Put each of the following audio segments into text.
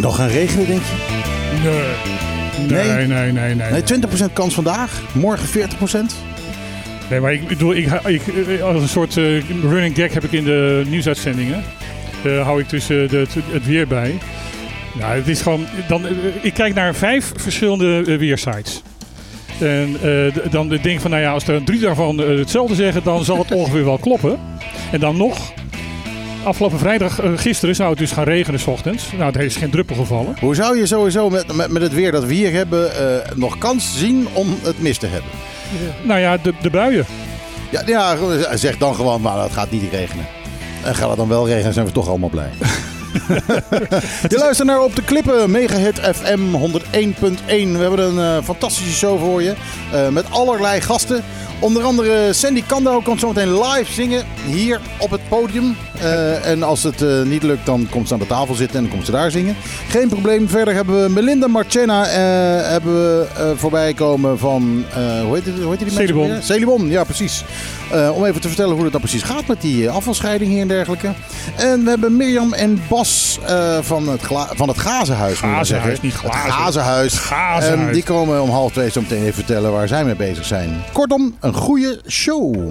Het nog gaan regenen, denk je? Nee. Nee? Nee, nee, nee, nee. Nee, 20% kans vandaag. Morgen 40%. Nee, maar ik bedoel, ik, ik, als een soort eh, running gag heb ik in de nieuwsuitzendingen. eh, hou ik dus eh, de, het, het weer bij. Nou, het is gewoon. Dan, eh, ik kijk naar vijf verschillende eh, weersites. En eh, d- dan denk ik van, nou ja, als er drie daarvan eh, hetzelfde zeggen, dan zal het ongeveer wel kloppen. En dan nog. Afgelopen vrijdag, eh, gisteren, zou het dus gaan regenen s ochtends. Nou, er is geen druppel gevallen. Hoe zou je sowieso met, met, met het weer dat we hier hebben eh, nog kans zien om het mis te hebben? Nou ja, de, de buien. Ja, ja, zeg dan gewoon, maar het gaat niet regenen. En gaat het dan wel regenen, zijn we toch allemaal blij. Je luistert naar Op de Klippen, Megahit FM 101.1. We hebben een eh, fantastische show voor je. eh, met allerlei gasten. Onder andere Sandy Kando komt zometeen live zingen hier op het podium. Eh, en als het niet lukt, dan komt ze aan de tafel zitten en dan komt ze daar zingen. Geen probleem. Verder hebben we Melinda Marchena eh, hebben we, voorbij komen van... hoe, heet die, hoe heet die mensen Celibon. Celibon, ja precies. Om even te vertellen hoe het dan precies gaat met die afvalscheiding hier en dergelijke. En we hebben Mirjam en Bas eh, van, het gla- van het Gazenhuis. Gazenhuis, zeggen. niet glazen. Het Gazenhuis. Gazenhuis. En die komen om half twee zo meteen even vertellen waar zij mee bezig zijn. Kortom, een goede show.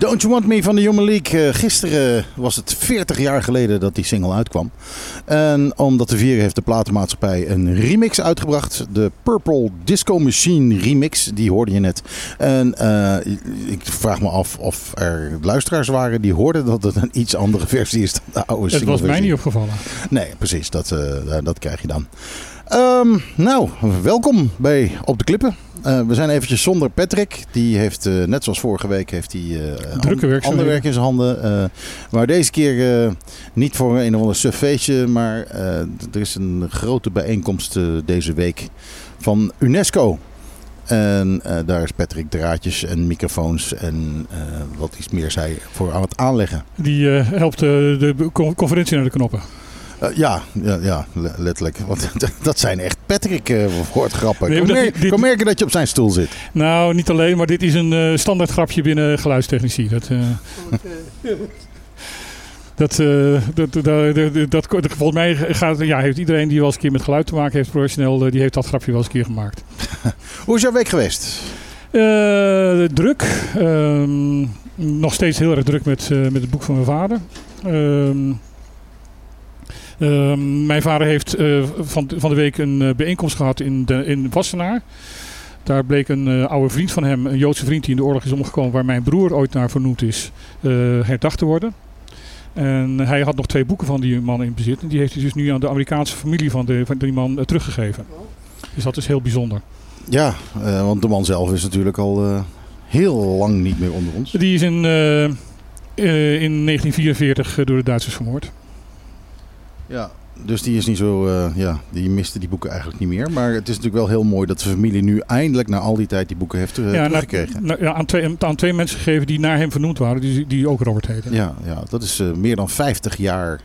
Don't You Want Me van de Human League. Eh, gisteren was het 40 jaar geleden dat die single uitkwam. En om dat te vieren heeft de platenmaatschappij een remix uitgebracht. De Purple Disco Machine remix, die hoorde je net. En eh, ik vraag me af of er luisteraars waren die hoorden dat het een iets andere versie is dan de oude Het was mij niet opgevallen. Nee, precies. Dat, eh, dat krijg je dan. Ehm, nou, welkom bij Op de Klippen. Eh, we zijn eventjes zonder Patrick. Die heeft, eh, net zoals vorige week, heeft hij Drukke werkzaamheden. ander werk in zijn handen. Maar deze keer niet voor een of ander suf feestje. Maar er is een grote bijeenkomst deze week van UNESCO. En daar is Patrick draadjes en microfoons en wat iets meer zij voor aan het aanleggen. Die helpt de con- conferentie naar de knoppen. Eh, ja, ja, ja, le- letterlijk. Want dat zijn echt Patrick uh, woordgrappen. Nee, ik kan, dat- mer- dit- kan merken dat je op zijn stoel zit. Nou, niet alleen, maar dit is een eh, standaard grapje binnen geluidstechnici. Dat, eh, dat, eh, dat, dat, dat, dat- dat- volgens mij gaat, ja, heeft iedereen die wel eens een keer met geluid te maken heeft, professioneel, eh, die heeft dat grapje wel eens een keer gemaakt. Hoe is jouw week geweest? Eh, druk. Ehm, nog steeds heel erg druk met, eh, met het boek van mijn vader. Ehm, mijn vader heeft eh, van, van de week een eh, bijeenkomst gehad in, de, in Wassenaar. Daar bleek een eh, oude vriend van hem, een Joodse vriend die in de oorlog is omgekomen, waar mijn broer ooit naar vernoemd is, herdacht te worden. En hij had nog twee boeken van die man in bezit. En die heeft hij dus nu aan de Amerikaanse familie van, de, van die man teruggegeven. Dus dat is heel bijzonder. Ja, want de man zelf is natuurlijk al heel lang niet meer onder ons. Die is in, in 1944 door de Duitsers vermoord. Ja, dus die is niet zo, eh, ja, die miste die boeken eigenlijk niet meer. Maar het is natuurlijk wel heel mooi dat de familie nu eindelijk na al die tijd die boeken heeft eh, ja, teruggekregen. ja, aan, twee, aan twee mensen gegeven die naar hem vernoemd waren, die, die ook Robert heten. Ja, ja, dat is eh, meer dan 50 jaar.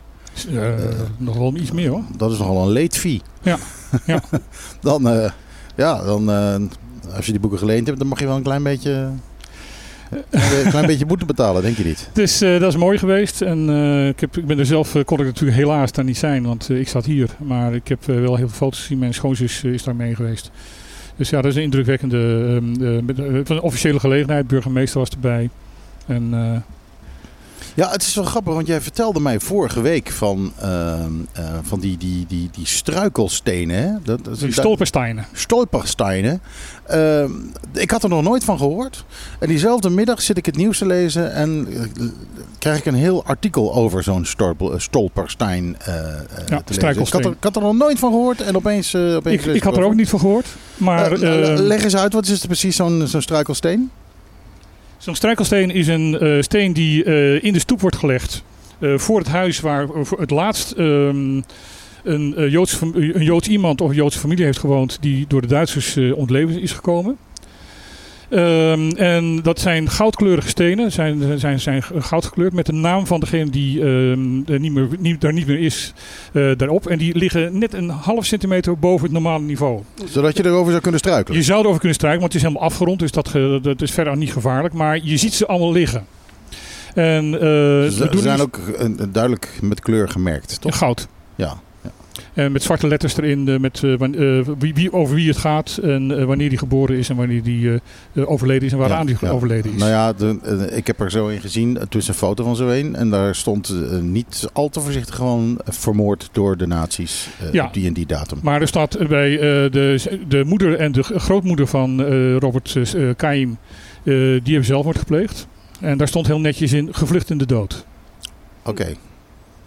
Nog wel iets meer hoor. Dat is nogal een fee. Ja, ja. dan, ja, dan, als je die boeken geleend hebt, dan mag je wel een klein beetje, een klein beetje boete betalen, denk je niet? Dus eh, dat is mooi geweest. En eh, ik, heb, ik ben er zelf, eh, kon ik natuurlijk helaas daar niet zijn, want ik zat hier. Maar ik heb wel heel veel foto's gezien. Mijn schoonzus is daar mee geweest. Dus ja, dat is een indrukwekkende ehm, een officiële gelegenheid. Burgemeester was erbij. En Ja, het is wel grappig, want jij vertelde mij vorige week van, ehm, eh, van die, die, die, die struikelstenen. Hè? Dat, dat die stolpersteinen. Stolpersteinen. Ehm, ik had er nog nooit van gehoord. En diezelfde middag zit ik het nieuws te lezen en eh, krijg ik een heel artikel over zo'n eh, stolperstein te lezen. Ik had, er, ik had er nog nooit van gehoord en opeens... opeens Ik, had er ook niet van gehoord. Maar leg eens uit, wat is het precies zo'n zo'n struikelsteen? Zo'n struikelsteen is een eh, steen die eh, in de stoep wordt gelegd eh, voor het huis waar voor het laatst ehm, een, Joods, een Joods iemand of een Joodse familie heeft gewoond die door de Duitsers eh, om het leven is gekomen. Ehm, en dat zijn goudkleurige stenen, zijn, zijn, zijn goudgekleurd met de naam van degene die er niet meer, niet, daar niet meer is eh, daarop. En die liggen net een half centimeter boven het normale niveau. Zodat je erover zou kunnen struikelen. Je zou erover kunnen strijken, want het is helemaal afgerond, dus dat, ge- dat is verder niet gevaarlijk. Maar je ziet ze allemaal liggen. En eh, Ze zijn ook eh, duidelijk met kleur gemerkt, toch? goud. Ja. En met zwarte letters erin, eh, met, eh, eh, wie, wie, over wie het gaat en eh, wanneer die geboren is en wanneer die eh, eh, overleden is en waaraan die Ja, ja. overleden is. Nou ja, de, eh, ik heb er zo in gezien. Het is een foto van zo een. En daar stond eh, niet al te voorzichtig gewoon eh, vermoord door de nazi's eh, Ja. op die en die datum. Maar er staat bij eh, de, de moeder en de grootmoeder van eh, Robert Kaim, eh, die hebben zelfmoord gepleegd. En daar stond heel netjes in, gevlucht in de dood. Oké.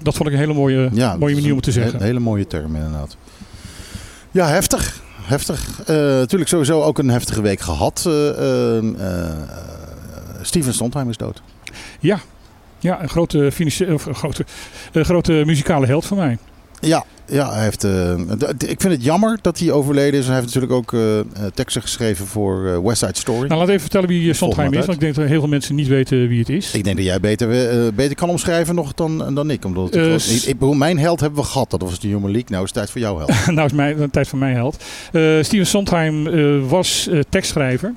Dat vond ik een hele mooie, Ja, mooie manier om te een zeggen. he- hele mooie term inderdaad. Ja, heftig. Heftig. Eh, natuurlijk sowieso ook een heftige week gehad. Eh, eh, eh, Steven Sondheim is dood. Ja, ja een grote, financiële, of een grote, een grote muzikale held van mij. Ja, ja hij heeft, eh, d- ik vind het jammer dat hij overleden is. Hij heeft natuurlijk ook eh, eh, teksten geschreven voor eh, West Side Story. Nou, laat even vertellen wie Sondheim is, want ik denk dat heel veel mensen niet weten wie het is. Ik denk dat jij beter, beter kan omschrijven nog dan, dan ik. Omdat het ik, ik bedoel, mijn held hebben we gehad. Dat was de Human League. Nou is het tijd voor jouw held. nou is mijn, tijd van mijn held. Steven Sondheim was tekstschrijver.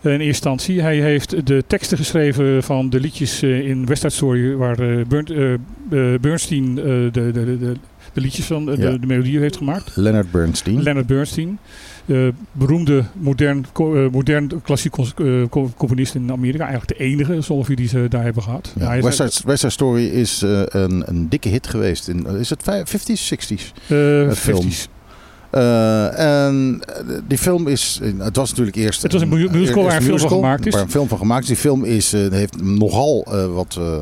Eh, in eerste instantie. Hij heeft de teksten geschreven van de liedjes eh, in West Side Story waar eh, Bernstein de, de, de, de, liedjes van, Ja. de, de melodieën heeft gemaakt. Leonard Bernstein. Leonard Bernstein. eh, beroemde modern, eh, modern klassiek componist in Amerika. Eigenlijk de enige, wie die ze daar hebben gehad. Ja, West, Side, West Side Story is een, een dikke hit geweest. In, is het vij- 50s, 60s? eh, het film. 50s. Eh, en eh, die film is... Het was natuurlijk eerst... Het was een mu- musical waar een film van gemaakt is. Waar een film van gemaakt is. Die film is, eh, heeft nogal eh, wat eh,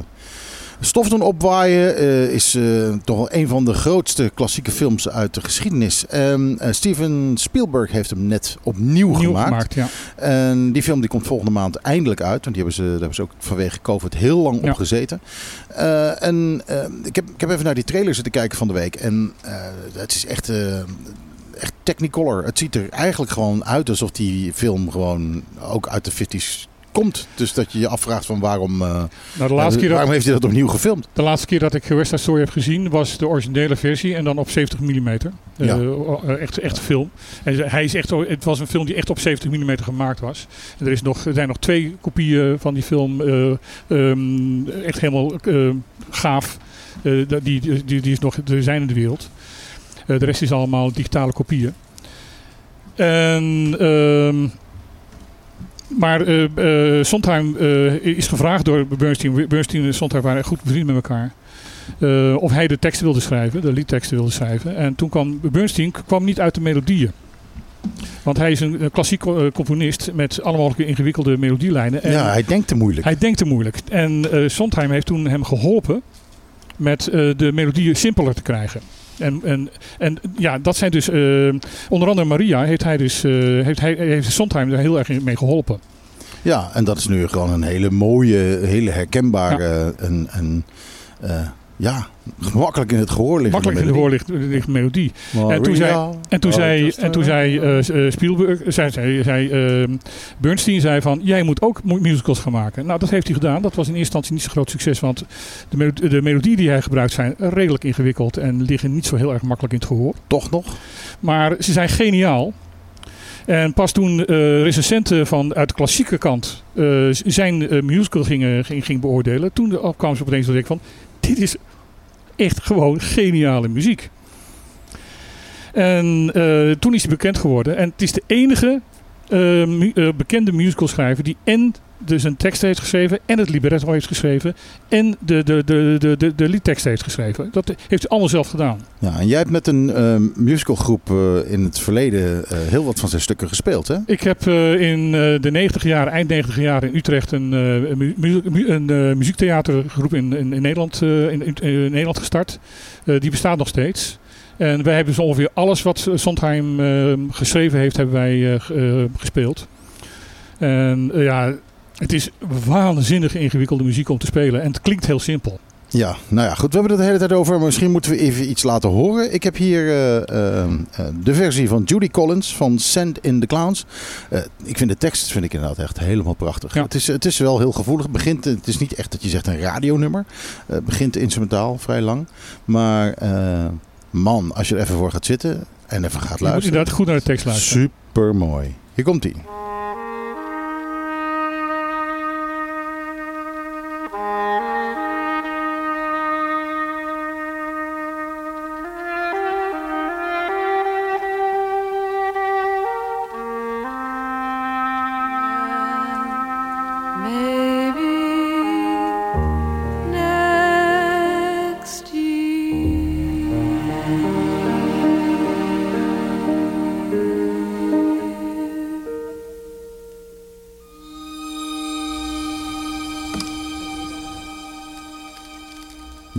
stof doen opwaaien. eh, is eh, toch wel een van de grootste klassieke films uit de geschiedenis. En eh, Steven Spielberg heeft hem net opnieuw Nieuw gemaakt. gemaakt, ja. En die film die komt volgende maand eindelijk uit. Want die hebben ze, daar hebben ze ook vanwege COVID heel lang Ja. op gezeten. Eh, en eh, ik, heb, ik heb even naar die trailer zitten kijken van de week. En eh, het is echt, eh, echt technicolor. Het ziet er eigenlijk gewoon uit alsof die film gewoon ook uit de 50s komt. Dus dat je je afvraagt van waarom, eh, Nou, de, laatste keer dat, waarom heeft hij dat opnieuw gefilmd? de laatste keer dat ik West Story heb gezien was de originele versie en dan op 70 mm. Ja. echt, echt film. En hij is echt, het was een film die echt op 70 mm gemaakt was. En er, is nog, er zijn nog twee kopieën van die film eh, ehm, echt helemaal eh, gaaf. Eh, die, die, die, die is nog, er zijn in de wereld. Eh, de rest is allemaal digitale kopieën. En, ehm, maar eh Sondheim is gevraagd door Bernstein. Bernstein en Sondheim waren goed bevriend met elkaar. of hij de teksten wilde schrijven, de liedteksten wilde schrijven. En toen kwam Bernstein kwam niet uit de melodieën. Want hij is een, een klassiek componist met alle mogelijke ingewikkelde melodielijnen. En ja, hij denkt te moeilijk. hij denkt te moeilijk. En Sondheim heeft toen hem geholpen met de melodieën simpeler te krijgen. En, en, en ja, dat zijn dus, eh, onder andere Maria heeft hij dus, eh, heeft, hij, heeft Sondheim er heel erg mee geholpen. Ja, en dat is nu gewoon een hele mooie, hele herkenbare en, en eh, ja, gemakkelijk in het gehoor liggen. Makkelijk in de hoor ligt, ligt melodie. En toen zei- En toen oh, zei, en toen uh, zei eh, eh, Spielberg, zei, zei, zei eh, Bernstein zei van, jij moet ook mu- musicals gaan maken. Nou, dat heeft hij gedaan. Dat was in eerste instantie niet zo'n groot succes, want de, melo- de melodieën die hij gebruikt zijn redelijk ingewikkeld en liggen niet zo heel erg makkelijk in het gehoor. Toch nog? Maar ze zijn geniaal. En pas toen eh recensenten van uit de klassieke kant eh, zijn eh, musical gingen, ging, ging beoordelen, toen kwamen ze opeens tot ik van, dit is echt gewoon geniale muziek. En eh, toen is hij bekend geworden. En het is de enige eh, eh, bekende musicalschrijver die en dus een tekst heeft geschreven en het libretto heeft geschreven en de, de, de, de, de, de liedtekst heeft geschreven. Dat heeft hij allemaal zelf gedaan. Ja, en jij hebt met een eh, musicalgroep eh, in het verleden eh, heel wat van zijn stukken gespeeld, hè? Ik heb in de 90 jaar, eind 90 jaar in Utrecht een, mu- mu- mu- een muziektheatergroep in, in, in, Nederland, in, in, Nederland gestart. Die bestaat nog steeds. En wij hebben dus ongeveer alles wat Sondheim geschreven heeft, hebben wij gespeeld. En ja, het is waanzinnig ingewikkelde muziek om te spelen. En het klinkt heel simpel. Ja, nou ja, goed. We hebben het de hele tijd over. Misschien moeten we even iets laten horen. Ik heb hier eh, eh, eh, de versie van Judy Collins van Send in the Clowns. Ik vind de tekst vind ik inderdaad echt helemaal prachtig. Ja. Het, is, het is wel heel gevoelig. Het, begint, het is niet echt dat je zegt een radionummer. Het begint instrumentaal, vrij lang. Maar man, als je er even voor gaat zitten en even gaat Je moet luisteren. inderdaad goed naar de tekst luisteren. Super mooi. Hier komt ie.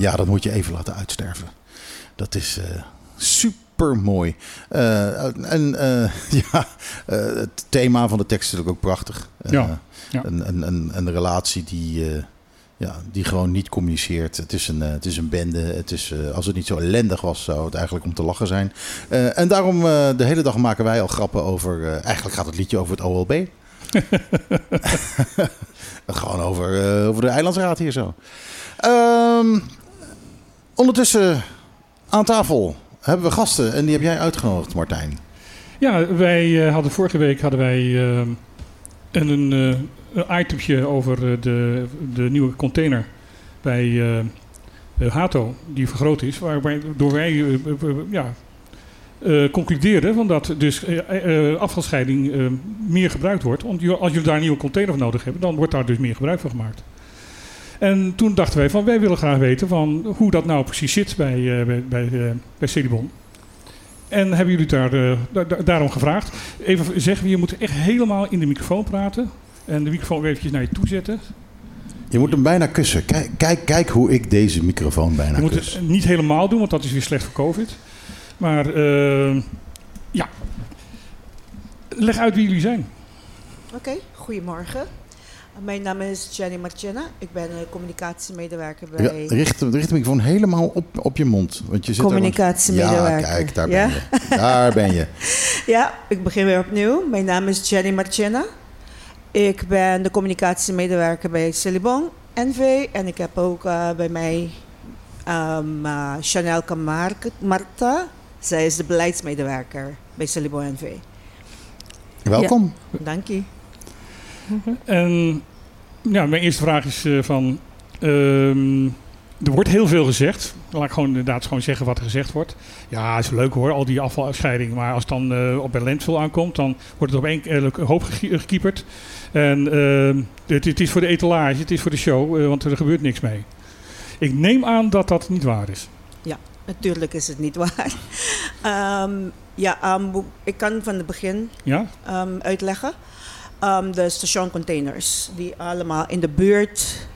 Ja, dat moet je even laten uitsterven. Dat is eh, super mooi. en eh, ja, eh, het thema van de tekst is natuurlijk ook prachtig. Eh, Ja, ja. Een, een, een, een relatie die, eh, ja, die gewoon niet communiceert. Het is een, eh, het is een bende. Het is, eh, als het niet zo ellendig was, zou het eigenlijk om te lachen zijn. Eh, en daarom eh, de hele dag maken wij al grappen over... eh, eigenlijk gaat het liedje over het OLB. Gewoon over, eh, over de eilandsraad hier zo. Ehm, ondertussen aan tafel hebben we gasten en die heb jij uitgenodigd, Martijn. Ja, wij eh, hadden vorige week hadden wij eh, eh, een itemje over de, de nieuwe container bij Hato, die vergroot is, waarbij door wij ja, concludeerden van dat dus afvalscheiding meer gebruikt wordt. Want als jullie daar een nieuwe container voor nodig hebben, dan wordt daar dus meer gebruik van gemaakt. En toen dachten wij van wij willen graag weten van hoe dat nou precies zit bij, eh, bij, bij, bij Celibon. En hebben jullie daar, eh, da- da- daarom gevraagd. Even zeggen, je moet echt helemaal in de microfoon praten. En de microfoon weer eventjes naar je toe zetten. Je moet hem bijna kussen. Kijk, kijk, kijk hoe ik deze microfoon bijna je moet kus. het niet helemaal doen, want dat is weer slecht voor COVID. Maar ja, leg uit wie jullie zijn. Oké, goedemorgen. Mijn naam is Jenny Marchena. Ik ben eh, communicatiemedewerker Ja, bij... richt, richt de microfoon helemaal op, op je mond. Want je zit er- Communicatiemedewerker. Ja, kijk, daar Ja? ben je. Daar ben je. Ja, ik begin weer opnieuw. Mijn naam is Jenny Marchena. Ik ben de communicatiemedewerker bij Celibon NV. En ik heb ook eh, bij mij eh, Chanel Camarca- Marta. Zij is de beleidsmedewerker bij Celibon NV. Welkom. Dank je. En ja, mijn eerste vraag is eh, van... ehm, er wordt heel veel gezegd. Laat ik gewoon inderdaad gewoon zeggen wat er gezegd wordt. Ja, is leuk hoor, al die afvalscheiding. Maar als het dan eh, op bij landfill aankomt, dan wordt het op één eh, hoop gekie- gekieperd. En ehm, het, het is voor de etalage, het is voor de show, want er gebeurt niks mee. Ik neem aan dat dat niet waar is. Natuurlijk is het niet waar. Ehm, ja, ik kan van het begin Ja? uitleggen. Ehm, de stationcontainers die allemaal in de buurt,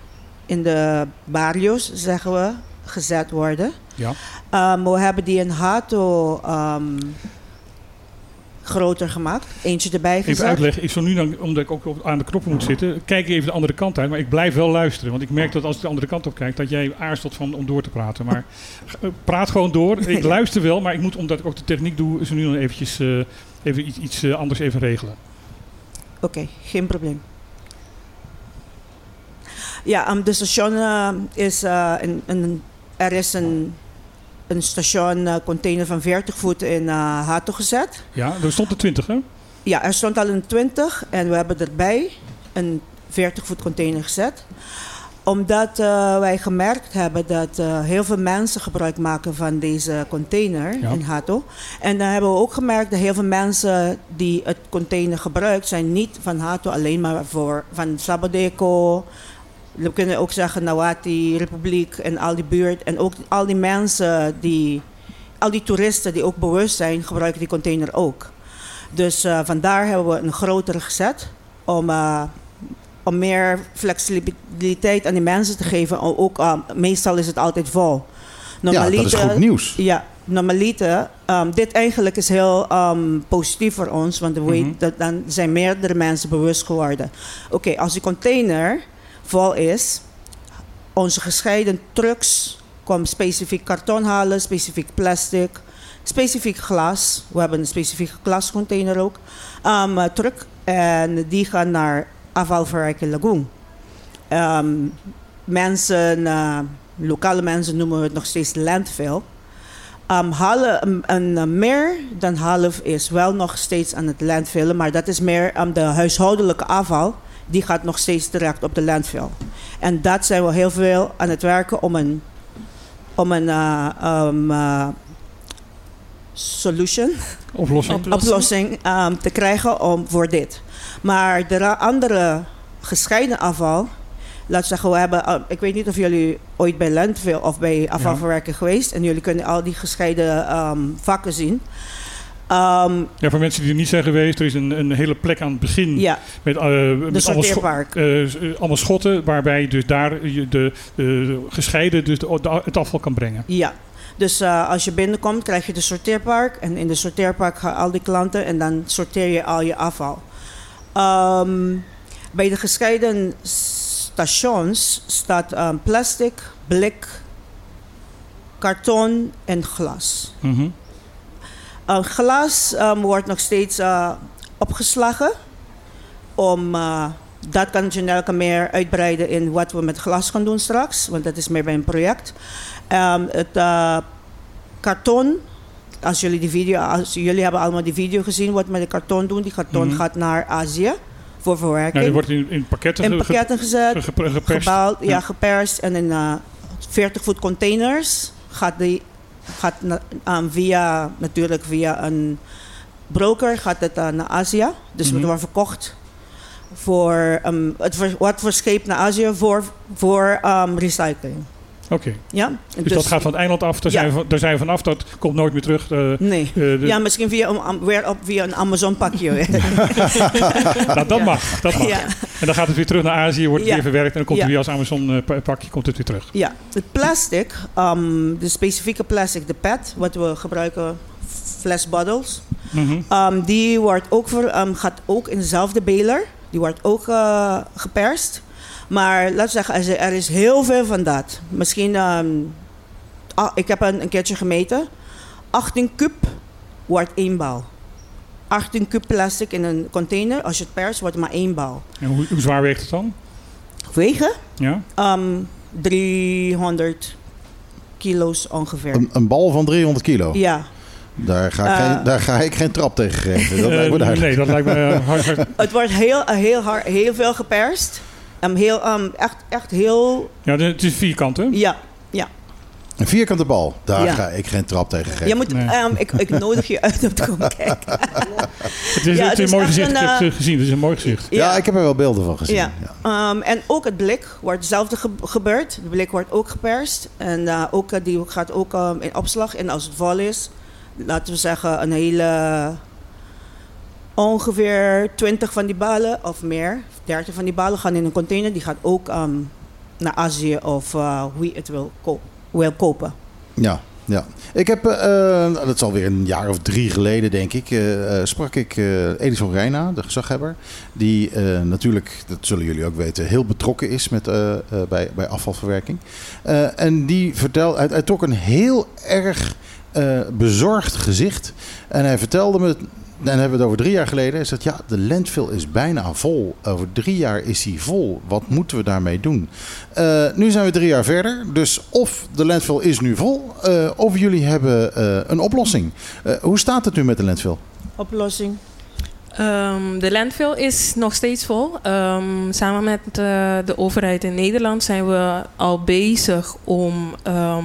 in de barrios zeggen we, gezet worden. Ja. Ehm, we hebben die in Hato ehm, groter gemaakt. Eentje erbij Even gezet. uitleggen. Ik zal nu, dan, omdat ik ook op- aan de knoppen moet zitten, kijk even de andere kant uit. Maar ik blijf wel luisteren. Want ik merk dat als ik de andere kant op kijk, dat jij aarzelt van, om door te praten. Maar eh, praat gewoon door. Ik luister wel, maar ik moet, omdat ik ook de techniek doe, zo nu dan eventjes eh, even iets, iets eh, anders even regelen. Oké, geen probleem. Ja, ehm, de station eh, is eh, een, een, er is een, een station eh, container van 40 voet in eh Hato gezet. Ja, er stond er 20, hè? Ja, er stond al een 20 en we hebben erbij een 40 voet container gezet. Omdat eh, wij gemerkt hebben dat eh, heel veel mensen gebruik maken van deze container Ja. in Hato. En dan hebben we ook gemerkt dat heel veel mensen die het container gebruiken, zijn niet van Hato alleen, maar voor, van Sabadeco. We kunnen ook zeggen Nawati, Republiek en al die buurt. En ook al die mensen die, al die toeristen die ook bewust zijn, gebruiken die container ook. Dus eh, vandaar hebben we een grotere gezet om, om meer flexibiliteit aan die mensen te geven. Ook, eh, meestal is het altijd vol. Ja, dat is goed nieuws. Ja, normaliter, ehm, dit eigenlijk is heel ehm, positief voor ons, want we weten dat dan zijn meerdere mensen bewust geworden. Oké, als die container vol is, onze gescheiden trucks komen specifiek karton halen, specifiek plastic, specifiek glas. We hebben een specifieke glascontainer ook. Um, truck en die gaan naar afvalverwerking Lagoon. Ehm, mensen, uh, lokale mensen noemen het nog steeds landfill. Um, halen, een, een, een meer dan half is wel nog steeds aan het landfillen, maar dat is meer um, de huishoudelijke afval. Die gaat nog steeds direct op de landfill. En dat zijn we heel veel aan het werken om een, om een uh, um, uh, solution, Oplossing. oplossing um, te krijgen om, voor dit. Maar de andere gescheiden afval, laat zeggen, we hebben, uh, ik weet niet of jullie ooit bij landfill of bij afvalverwerking geweest en jullie kunnen al die gescheiden um, vakken zien. Um, Ja, voor mensen die er niet zijn geweest, er is een, een hele plek aan het begin ja, met, met allemaal, scho- eh, eh, allemaal schotten, waarbij dus daar je de, de gescheiden dus de, de- het afval kan brengen. Ja. Dus uh, als je binnenkomt, krijg je de sorteerpark. En in de sorteerpark gaan al die klanten en dan sorteer je al je afval. Um, bij de gescheiden stations staat um, plastic, blik, karton en glas. Mhm. Uh, glas um, wordt nog steeds uh, opgeslagen. Om, uh, dat kan Janelka meer uitbreiden in wat we met glas gaan doen straks. Want dat is meer bij een project. Het uh, karton, als jullie, die video, als jullie hebben allemaal die video gezien wat we met de karton doen. Die karton Mhm. gaat naar Azië voor Nou, verwerking. die wordt in, in pakketten, in gezet, ge- ge- geperst. gebouwd, ja, Ja. geperst. En in uh, 40 voet containers gaat die gaat na- um, via, natuurlijk via een broker gaat het uh, naar Azië. Dus Mhm. het wordt verkocht voor, um, het wordt verscheept naar Azië voor, voor um, recycling. Oké, Ja? dus, dat gaat van het eiland af, daar, Ja. zijn we, van- daar zijn we vanaf, dat komt nooit meer terug. eh, Nee. eh, Ja, misschien via, een- op, via een Amazon pakje. nou, dat Ja. mag, dat mag. ja. En dan gaat het weer terug naar Azië, wordt het weer verwerkt en dan komt het weer als Amazon eh, pa- pakje komt het weer terug. Ja, het plastic, um, de specifieke plastic, de PET, wat we gebruiken, flesbottles, Mhm. um, die wordt ook voor, um, gaat ook in dezelfde beler. Die wordt ook uh, geperst. Maar laten we zeggen, er is, er is heel veel van dat. Misschien, um, ah, ik heb een, een keertje gemeten. 18 kub wordt één bal. 18 kub plastic in een container. Als je het perst, wordt het maar één bal. En hoe, hoe zwaar weegt het dan? Wegen? Ja? Um, 300 kilo's ongeveer. Een, een bal van 300 kilo. Ja, Daar, ga ik Eh. geen, daar ga ik geen trap tegen geven. Dat lijkt me Eh, duidelijk. nee, dat lijkt me eh, hard, hard- het wordt heel, heel, hard, heel veel geperst. Um, heel, um, echt, echt heel... Ja, het is vierkant, hè? Ja, Een vierkante bal, daar Ja. ga ik geen trap tegen geven. je moet, Nee. um, ik, ik nodig je uit om te komen kijken. Het is, Ja, het is een mooi gezicht. een, ik heb eh, het eh, gezien. Het is een mooi gezicht. ja, ik heb er wel beelden van gezien. Ja. Ja. Um, en ook het blik wordt hetzelfde ge- gebeurd. De blik wordt ook geperst. En uh, ook, uh, die gaat ook um, in opslag. En als het vol is, laten we zeggen een hele... Ongeveer 20 van die balen of meer, 30 van die balen gaan in een container. Die gaat ook um, naar Azië of uh, wie het wil, wil kopen. Ja, ja. Ik heb, eh, dat is alweer een jaar of drie geleden, denk ik, eh, eh, sprak ik eh Edison Reina, de gezaghebber. Die eh, natuurlijk, dat zullen jullie ook weten, heel betrokken is met, eh, eh, bij, bij afvalverwerking. Eh, en die vertelde, hij, hij trok een heel erg eh, bezorgd gezicht. En hij vertelde me, dan hebben we het over drie jaar geleden. Hij zegt, ja, de landfill is bijna vol. Over drie jaar is hij vol. Wat moeten we daarmee doen? Eh, nu zijn we drie jaar verder. Dus of de landfill is nu vol, eh, of jullie hebben eh, een oplossing. Hoe staat het nu met de landfill? Oplossing. Ehm, de landfill is nog steeds vol. Ehm, samen met de overheid in Nederland zijn we al bezig om ehm,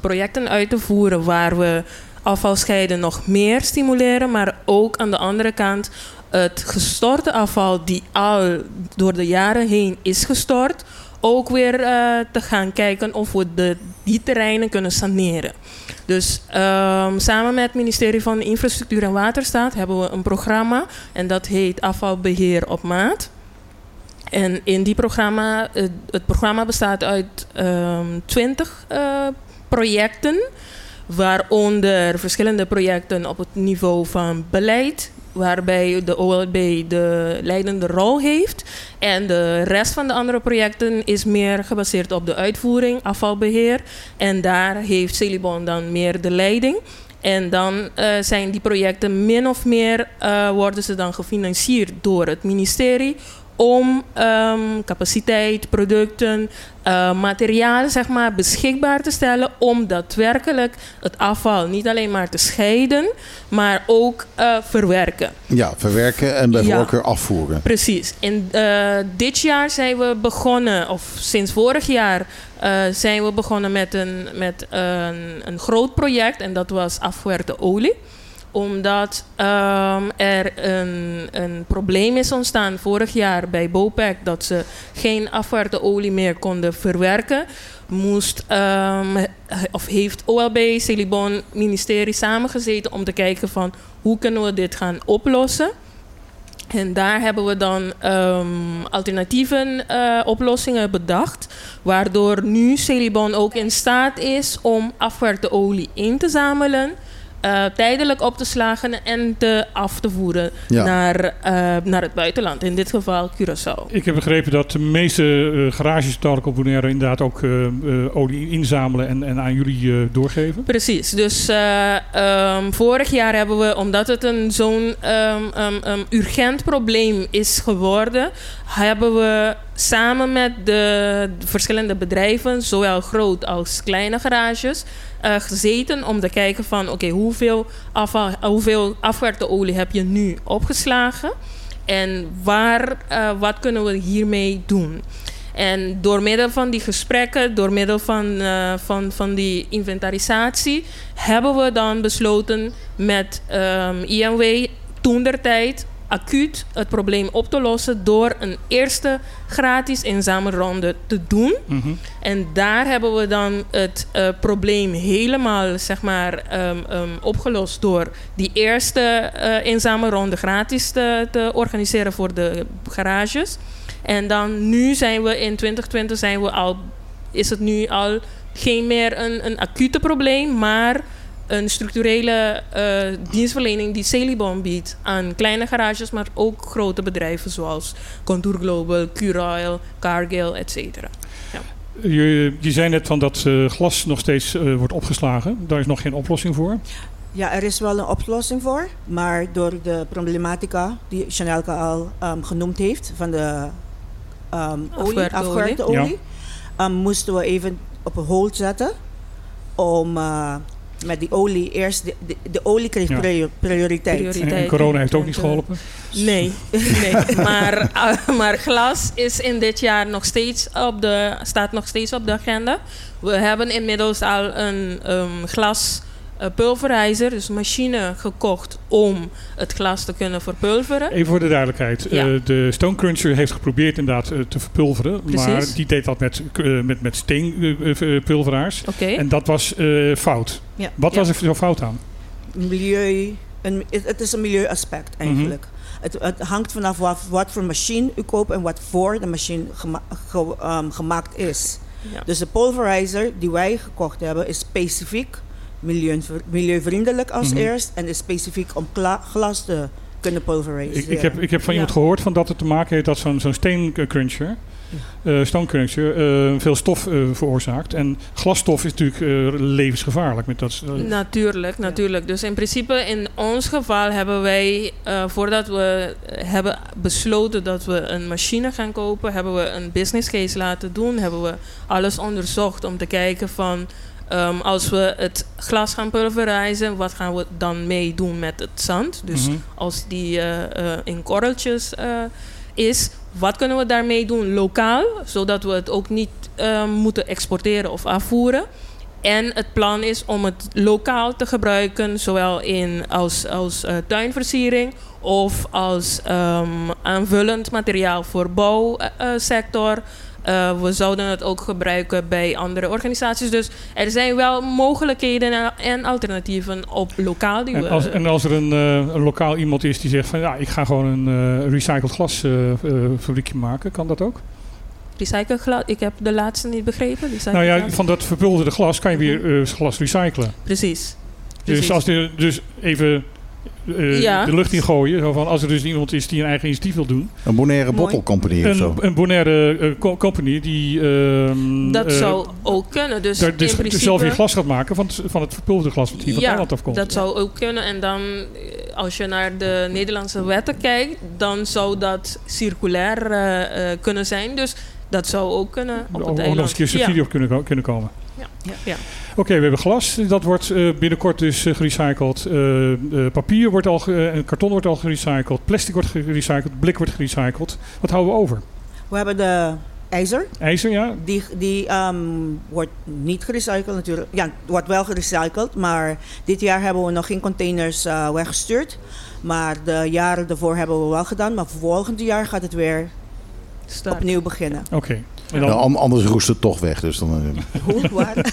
projecten uit te voeren waar we afvalscheiden nog meer stimuleren, maar ook aan de andere kant het gestorte afval die al door de jaren heen is gestort, ook weer eh, te gaan kijken of we de, die terreinen kunnen saneren. Dus ehm, samen met het ministerie van Infrastructuur en Waterstaat hebben we een programma en dat heet Afvalbeheer op Maat. En in die programma, het, het programma bestaat uit ehm 20 eh, projecten Waaronder verschillende projecten op het niveau van beleid, waarbij de OLB de leidende rol heeft. En de rest van de andere projecten is meer gebaseerd op de uitvoering, afvalbeheer. En daar heeft Celibon dan meer de leiding. En dan eh, zijn die projecten min of meer eh, worden ze dan gefinancierd door het ministerie om ehm, capaciteit, producten, uh, materialen zeg maar, beschikbaar te stellen om daadwerkelijk het afval niet alleen maar te scheiden, maar ook uh, verwerken. Ja, verwerken en bij Ja. voorkeur afvoeren. Precies. En eh, dit jaar zijn we begonnen, of sinds vorig jaar eh, zijn we begonnen met, een, met een, een groot project en dat was afgewerkte olie omdat ehm, er een, een probleem is ontstaan vorig jaar bij Bopec dat ze geen afgewerkte olie meer konden verwerken. Moest, ehm, of heeft OLB, Celibon, ministerie samengezeten om te kijken van hoe kunnen we dit gaan oplossen. En daar hebben we dan ehm, alternatieve eh, oplossingen bedacht. Waardoor nu Celibon ook in staat is om afgewerkte olie in te zamelen. Eh, tijdelijk op te slagen en te af te voeren Ja. naar, eh, naar het buitenland. In dit geval Curaçao. Ik heb begrepen dat de meeste eh, garages dadelijk op Bonaire inderdaad ook olie inzamelen en, en aan jullie eh, doorgeven. Precies. Dus eh, ehm, vorig jaar hebben we, omdat het een zo'n ehm, ehm, urgent probleem is geworden, hebben we samen met de verschillende bedrijven, zowel groot als kleine garages, eh, gezeten om te kijken van oké, hoeveel, afval, hoeveel afgewerkte olie heb je nu opgeslagen en waar, eh, wat kunnen we hiermee doen? En door middel van die gesprekken, door middel van, eh, van, van die inventarisatie, hebben we dan besloten met ehm INW toen der tijd acuut het probleem op te lossen door een eerste gratis inzamelronde te doen. Mhm. En daar hebben we dan het eh, probleem helemaal zeg maar, ehm, ehm, opgelost door die eerste eh, inzamelronde gratis te, te organiseren voor de garages. En dan nu zijn we in 2020 zijn we al, is het nu al geen meer een, een acute probleem, maar een structurele eh, dienstverlening die Celibon biedt aan kleine garages, maar ook grote bedrijven zoals Contour Global, Curail, Cargill, et cetera. Je, je zei net van dat eh, glas nog steeds eh, wordt opgeslagen. Daar is nog geen oplossing voor. Ja, er is wel een oplossing voor. Maar door de problematica die Chanelke al ehm, genoemd heeft van de ehm, olie, Afgewerkte olie. ehm, moesten we even op een hold zetten. Om eh, met die olie eerst, de, de, de olie kreeg Ja. prior- prioriteit. Prioriteit. En, en corona heeft ook niet En, geholpen. Nee, nee. maar, uh, maar glas is in dit jaar nog steeds op de, staat nog steeds op de agenda. We hebben inmiddels al een um, glas pulverizer, dus machine gekocht om het glas te kunnen verpulveren. Even voor de duidelijkheid. Ja. Eh, de Stone Cruncher heeft geprobeerd inderdaad eh, te verpulveren. Precies. Maar die deed dat met, eh, met, met steenpulveraars. Oké. En dat was eh, fout. Ja. Wat Ja. was er zo fout aan? Milieu, een, het, is een milieuaspect eigenlijk. Het, het hangt vanaf wat, wat voor machine u koopt en wat voor de machine gema- ge- ehm, gemaakt is. Ja. Dus de pulverizer die wij gekocht hebben is specifiek milieuvriendelijk als Mhm. eerst en is specifiek om glas te kunnen pulveriseren. Ik, ik, heb, ik heb van Ja. iemand gehoord van dat het te maken heeft dat zo'n zo'n steencruncher, eh stone cruncher, eh, veel stof eh, veroorzaakt. En glasstof is natuurlijk eh, levensgevaarlijk. Met dat, eh, Natuurlijk, natuurlijk. Dus in principe in ons geval hebben wij, eh, voordat we hebben besloten dat we een machine gaan kopen, hebben we een business case laten doen. Hebben we alles onderzocht om te kijken van, ehm, als we het glas gaan pulverizen, wat gaan we dan mee doen met het zand? Dus mhm. als die eh, eh, in korreltjes eh, is, wat kunnen we daarmee doen lokaal, zodat we het ook niet moeten exporteren of afvoeren? En het plan is om het lokaal te gebruiken, zowel in, als, als eh, tuinversiering of als ehm, aanvullend materiaal voor bouwsector. Eh, we zouden het ook gebruiken bij andere organisaties. Dus er zijn wel mogelijkheden en- en alternatieven op lokaal die we. En als, en als er een, eh, een lokaal iemand is die zegt van ja, ik ga gewoon een recycled glas eh, eh, fabriekje maken, kan dat ook? Recycleglas, ik heb de laatste niet begrepen. Nou ja, van dat verpulverde glas kan je weer eh, glas recyclen. Precies. Dus als er dus even eh, Ja. de lucht in gooien, zo van als er dus iemand is die een eigen initiatief wil doen, Een Bonaire Mooi. Bottle Company of zo. een, een Bonaire eh, co- company die ehm, Dat zou ook kunnen. Dus, daar dus in principe, zelf weer glas gaat maken van het, van het verpulverde glas wat hier van Ja, Thailand afkomt. Dat zou ook kunnen. En dan, als je naar de Nederlandse wetten kijkt, dan zou dat circulair kunnen zijn. Dus dat zou ook kunnen op Ook het ook nog eiland. eens een keer subsidie op kunnen, kunnen komen. Ja. Ja. Ja. Oké, we hebben glas. Dat wordt eh, binnenkort dus eh, gerecycled. Eh, eh, papier wordt al, en karton wordt al gerecycled. Plastic wordt gerecycled. Blik wordt gerecycled. Wat houden we over? We hebben de ijzer. IJzer, ja. Die, die ehm, wordt niet gerecycled natuurlijk. Ja, wordt wel gerecycled. Maar dit jaar hebben we nog geen containers eh, weggestuurd. Maar de jaren ervoor hebben we wel gedaan. Maar volgend jaar gaat het weer Start. opnieuw beginnen. Oké. En dan, Nou, an- anders roest het toch weg. Dus dan, eh, Hoe? Waar?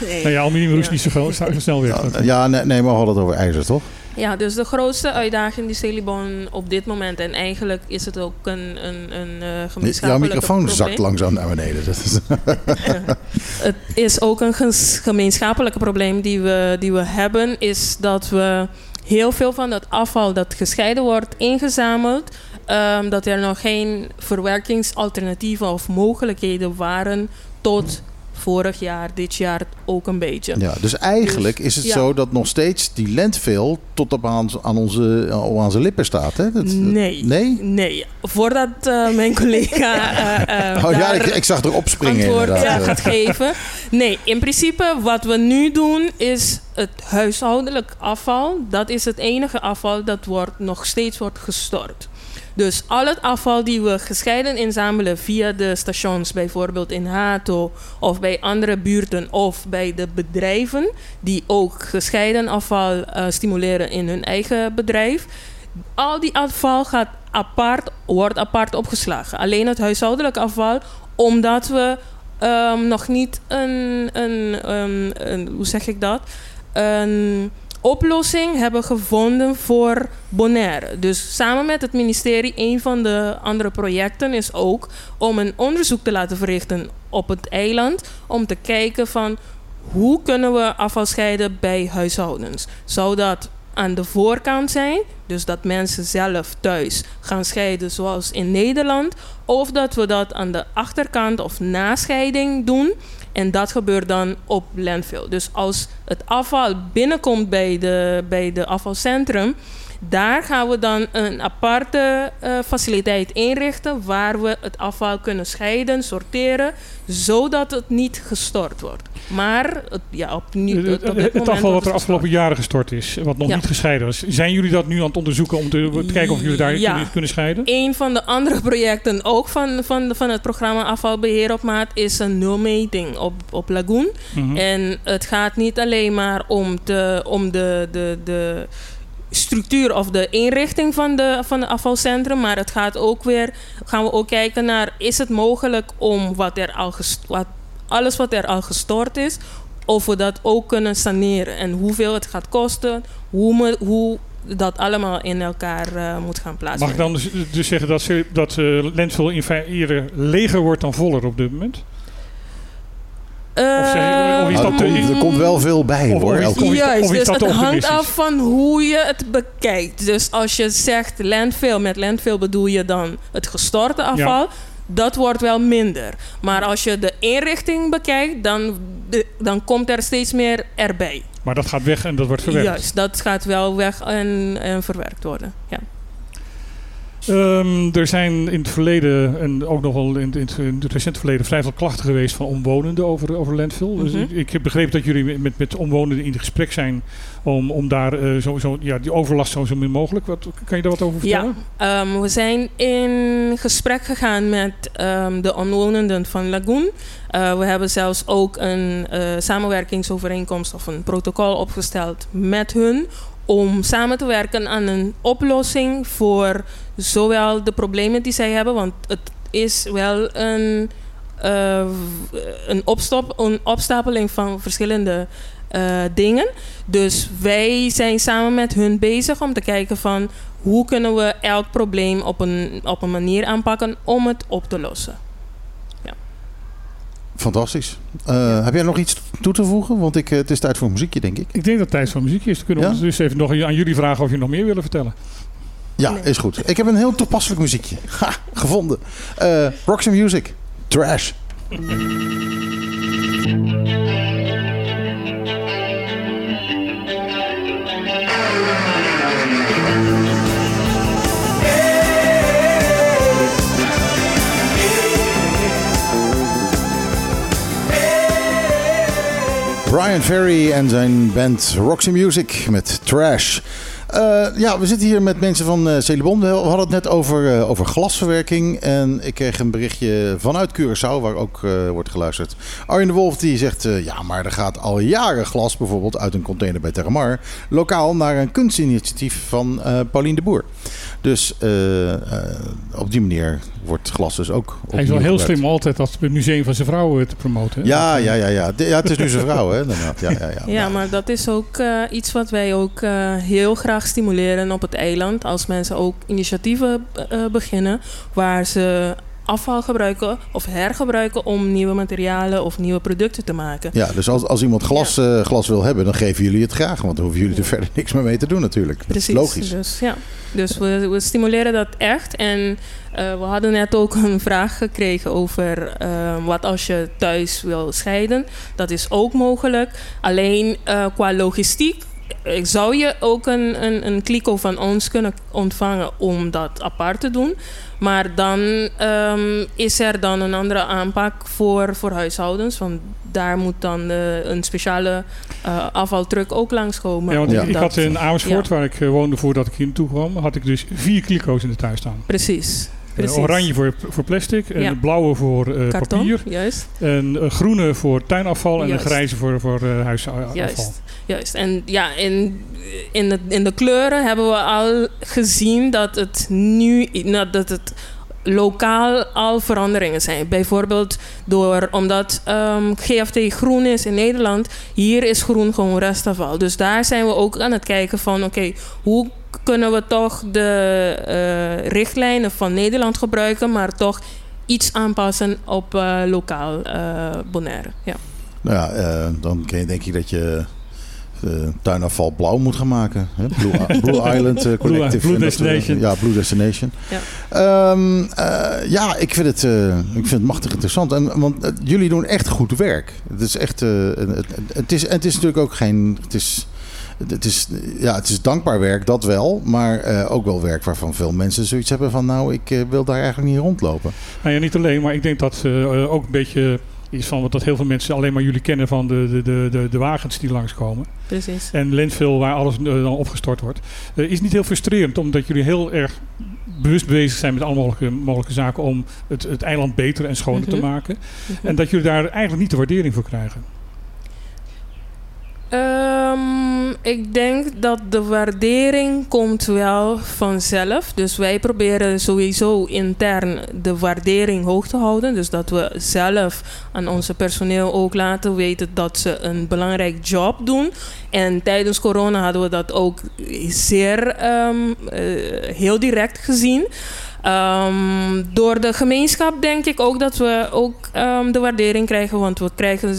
nee. nou ja, aluminium roest Ja. niet zo, veel- zo snel weg. ja, ja, nee, nee, maar we hadden het over ijzer, toch? Ja, dus de grootste uitdaging die Celibon op dit moment... en eigenlijk is het ook een, een, een eh Jouw microfoon probleem. zakt langzaam naar beneden. Dat is, Het is ook een gemeenschappelijke probleem die we, die we hebben, is dat we heel veel van dat afval dat gescheiden wordt ingezameld, ehm, dat er nog geen verwerkingsalternatieven of mogelijkheden waren tot vorig jaar, dit jaar ook een beetje. ja, dus eigenlijk is het ja. zo dat nog steeds die landfill tot op aan, aan, onze, aan onze lippen staat. Hè? Dat- Nee. Nee? Nee, voordat eh, mijn collega eh, Oh ja, ik, ik zag er opspringen antwoord ja, gaat geven. Nee, in principe wat we nu doen is het huishoudelijk afval. Dat is het enige afval dat wordt, nog steeds wordt gestort. Dus al het afval die we gescheiden inzamelen via de stations, bijvoorbeeld in Hato of bij andere buurten of bij de bedrijven die ook gescheiden afval eh, stimuleren in hun eigen bedrijf. Al die afval gaat apart, wordt apart opgeslagen. Alleen het huishoudelijk afval, omdat we ehm, nog niet een, een, een, een, hoe zeg ik dat? Een oplossing hebben gevonden voor Bonaire. Dus samen met het ministerie, een van de andere projecten is ook om een onderzoek te laten verrichten op het eiland. Om te kijken van hoe kunnen we afval scheiden bij huishoudens. Zou dat aan de voorkant zijn, dus dat mensen zelf thuis gaan scheiden zoals in Nederland, of dat we dat aan de achterkant of na scheiding doen. En dat gebeurt dan op landfill. Dus als het afval binnenkomt bij de, bij de afvalcentrum, daar gaan we dan een aparte eh, faciliteit inrichten waar we het afval kunnen scheiden, sorteren, zodat het niet gestort wordt. Maar het, ja, het, op dit het afval wat er afgelopen jaren gestort is, wat nog Ja. niet gescheiden was. Zijn jullie dat nu aan het onderzoeken om te, te kijken of jullie daar Ja. kunnen, kunnen scheiden? Een van de andere projecten, ook van, van, van het programma Afvalbeheer op Maat, is een nulmeting op, op Lagoon. Mhm. En het gaat niet alleen maar om, te, om de, de, de structuur of de inrichting van de, van de afvalcentrum, maar het gaat ook weer, gaan we ook kijken naar, is het mogelijk om wat er al wat, alles wat er al gestort is, of we dat ook kunnen saneren en hoeveel het gaat kosten, hoe, me, hoe dat allemaal in elkaar eh, moet gaan Mag ik dan dus, dus zeggen dat, dat eh landfill in feite leger wordt dan voller op dit moment? Of zeg- of is Nou, dat er, komt, er komt wel veel bij Of- hoor. of of Juist, of is dus dat het hangt af van hoe je het bekijkt. Dus als je zegt landfill, met landfill bedoel je dan het gestorte afval. Dat wordt wel minder. Maar als je de inrichting bekijkt, dan, dan komt er steeds meer erbij. Maar dat gaat weg en dat wordt verwerkt. Juist, dat gaat wel weg en, en verwerkt worden. Ja. Ehm, er zijn in het verleden, en ook nog wel in, in, het, in het recente verleden, vrij veel klachten geweest van omwonenden over, over landfill. Dus Mhm. ik, ik heb begrepen dat jullie met, met omwonenden in gesprek zijn om, om daar zo, zo, ja, die overlast zo, zo min mogelijk. Wat, kan je daar wat over vertellen? Ja, ehm, we zijn in gesprek gegaan met ehm, de omwonenden van Lagoon. Eh, we hebben zelfs ook een eh, samenwerkingsovereenkomst of een protocol opgesteld met hun. Om samen te werken aan een oplossing voor zowel de problemen die zij hebben. Want het is wel een, eh, een, een opstapeling van verschillende eh, dingen. Dus wij zijn samen met hun bezig om te kijken van hoe kunnen we elk probleem op een, op een manier aanpakken om het op te lossen. Fantastisch. Eh, heb jij nog iets toe te voegen? Want ik, eh, het is tijd voor muziekje, denk ik. Ik denk dat het tijd voor muziek is. Dan kunnen we Ja? dus even nog aan jullie vragen of je nog meer willen vertellen. Ja, Nee. is goed. Ik heb een heel toepasselijk muziekje. Ha, gevonden. Eh Roxy Music. Trash. Brian Ferry en zijn band Roxy Music met Trash. Eh, ja, we zitten hier met mensen van Celebon. We hadden het net over, eh, over glasverwerking. En ik kreeg een berichtje vanuit Curaçao, waar ook wordt geluisterd. Arjen de Wolf die zegt, ja, maar er gaat al jaren glas bijvoorbeeld uit een container bij Terramar... lokaal naar een kunstinitiatief van Paulien de Boer. Dus eh, eh, op die manier wordt glas dus ook Hij is wel heel gebruikt. slim altijd als het museum van zijn vrouw eh, te promoten. hè? Ja, ja, ja, ja. De- ja. Het is nu zijn vrouw, hè? inderdaad. Ja, ja, ja. Ja, maar dat is ook eh, iets wat wij ook eh, heel graag stimuleren op het eiland. Als mensen ook initiatieven eh, beginnen waar ze afval gebruiken of hergebruiken om nieuwe materialen of nieuwe producten te maken. Ja, dus als, als iemand glas, eh, glas wil hebben, dan geven jullie het graag. Want dan hoeven jullie er verder niks meer mee te doen natuurlijk. Precies. logisch. Dus, ja. dus we, we stimuleren dat echt. En eh, we hadden net ook een vraag gekregen over eh, wat als je thuis wil scheiden. Dat is ook mogelijk. Alleen qua logistiek zou je ook een, een, een kliko van ons kunnen ontvangen om dat apart te doen. Maar dan ehm, is er dan een andere aanpak voor, voor huishoudens. Want daar moet dan eh, een speciale eh, afvaltruck ook langskomen. Ja, want ik, dat- had in Amersfoort, Ja. waar ik eh, woonde voordat ik hier naartoe kwam, had ik dus vier kliko's in de tuin staan. Precies. Eh, Precies. oranje voor, voor plastic, en Ja. de blauwe voor eh, Karton, papier, juist. en een groene voor tuinafval en een grijze voor, voor eh, huisafval. Juist. Juist. En ja, in, in, de, in de kleuren hebben we al gezien dat het nu nou, dat het lokaal al veranderingen zijn. Bijvoorbeeld door, omdat ehm, GFT groen is in Nederland, hier is groen gewoon restafval. Dus daar zijn we ook aan het kijken van oké, hoe kunnen we toch de eh, richtlijnen van Nederland gebruiken, maar toch iets aanpassen op eh, lokaal eh Bonaire. Ja. Nou ja, eh, dan denk ik dat je eh, tuinafval blauw moet gaan maken. Hè? Blue, Blue Island Collective. Blue eh, Destination. ja, Blue Destination. Ja. Ehm, eh, ja, ik vind, het, eh, ik vind het machtig interessant. En, want jullie doen echt goed werk. Het is echt... eh, het, het is, het is natuurlijk ook geen... Het is, het is, ja, het is dankbaar werk, dat wel. Maar eh, ook wel werk waarvan veel mensen zoiets hebben van... nou, ik eh, wil daar eigenlijk niet rondlopen. Nou ja, niet alleen, maar ik denk dat eh, ook een beetje is van wat dat heel veel mensen alleen maar jullie kennen van de, de, de, de, de wagens die langskomen. Precies. En landfill waar alles dan opgestort wordt. Eh, is niet heel frustrerend, omdat jullie heel erg bewust bezig zijn met alle mogelijke, mogelijke zaken om het, het eiland beter en schoner te Mhm. maken. Mhm. En dat jullie daar eigenlijk niet de waardering voor krijgen. Ehm, ik denk dat de waardering komt wel vanzelf. Dus wij proberen sowieso intern de waardering hoog te houden. Dus dat we zelf aan onze personeel ook laten weten dat ze een belangrijk job doen. En tijdens corona hadden we dat ook zeer ehm, eh, heel direct gezien. Ehm, door de gemeenschap denk ik ook dat we ook de waardering krijgen. Want we krijgen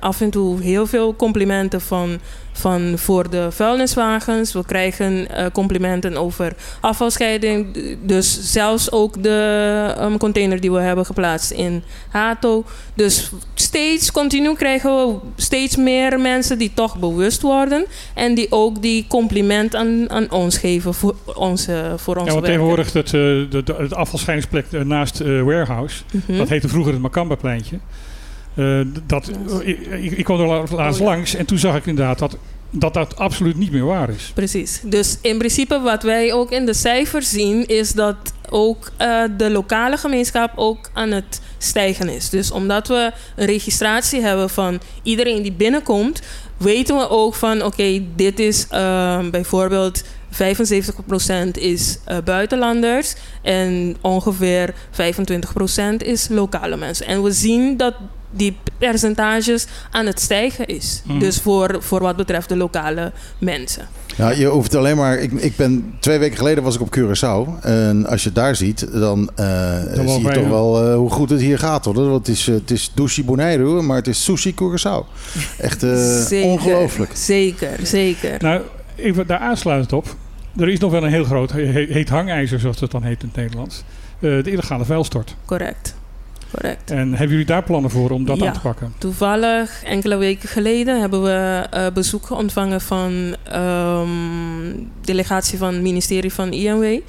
af en toe heel veel complimenten van, van voor de vuilniswagens. We krijgen eh, complimenten over afvalscheiding. Dus zelfs ook de ehm, container die we hebben geplaatst in Hato. Dus steeds, continu krijgen we steeds meer mensen die toch bewust worden. En die ook die compliment aan, aan ons geven voor onze, voor onze Ja, want tegenwoordig dat, eh, de, de- het afvalscheidingsplek eh, naast eh, Warehouse, Mhm. dat heette vroeger het Macamba-pleintje. Eh, d- dat, eh, ik, ik, kwam er la- laatst Oh, langs en toen zag ik inderdaad dat, dat dat absoluut niet meer waar is. Precies. Dus in principe wat wij ook in de cijfers zien, is dat ook eh, de lokale gemeenschap ook aan het stijgen is. Dus omdat we een registratie hebben van iedereen die binnenkomt, weten we ook van oké, dit is eh, bijvoorbeeld 75% is eh, buitenlanders en ongeveer 25% is lokale mensen. En we zien dat die percentages aan het stijgen is. Mhm. Dus voor, voor wat betreft de lokale mensen. Ja, je hoeft alleen maar. Ik, ik ben twee weken geleden was ik op Curaçao. En als je het daar ziet, dan, eh, zie je toch ja. wel eh, hoe goed het hier gaat. Hoor. Want het is, het is Dushi Bonaire, maar het is Sushi Curaçao. Echt eh, Zeker, ongelooflijk. Zeker, zeker. Nou, even daar aansluitend op. Er is nog wel een heel groot he- he- heet hangijzer, zoals dat dan heet in het Nederlands. Eh, de illegale vuilstort. Correct. Correct. En hebben jullie daar plannen voor om dat Ja. aan te pakken? Toevallig, enkele weken geleden, hebben we eh, bezoek ontvangen van ehm delegatie van het ministerie van INW.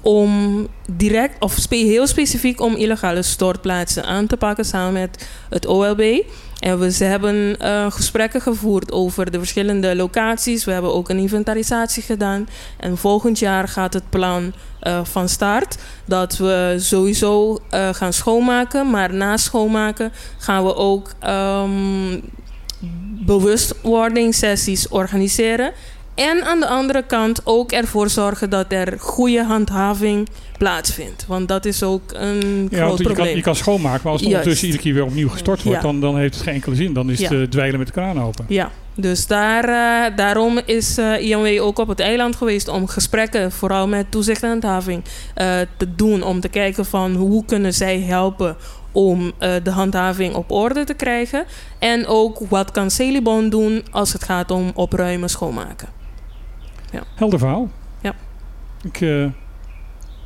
Om direct, of spe- heel specifiek om illegale stortplaatsen aan te pakken samen met het OLB. En we hebben eh, gesprekken gevoerd over de verschillende locaties. We hebben ook een inventarisatie gedaan. En volgend jaar gaat het plan eh, van start. Dat we sowieso eh, gaan schoonmaken. Maar na schoonmaken gaan we ook ehm bewustwordingssessies organiseren. En aan de andere kant ook ervoor zorgen dat er goede handhaving plaatsvindt. Want dat is ook een Ja, groot je kan, probleem. je kan schoonmaken, maar als het Juist. ondertussen iedere keer weer opnieuw gestort wordt, Ja. dan, dan heeft het geen enkele zin. Dan is het Ja. dweilen met de kraan open. Ja, dus daar, eh, daarom is eh INW ook op het eiland geweest om gesprekken, vooral met toezicht en handhaving, eh, te doen. Om te kijken van hoe kunnen zij helpen om de handhaving op orde te krijgen. En ook wat kan Celibon doen als het gaat om opruimen, schoonmaken. Helder verhaal. Ja. Ik eh,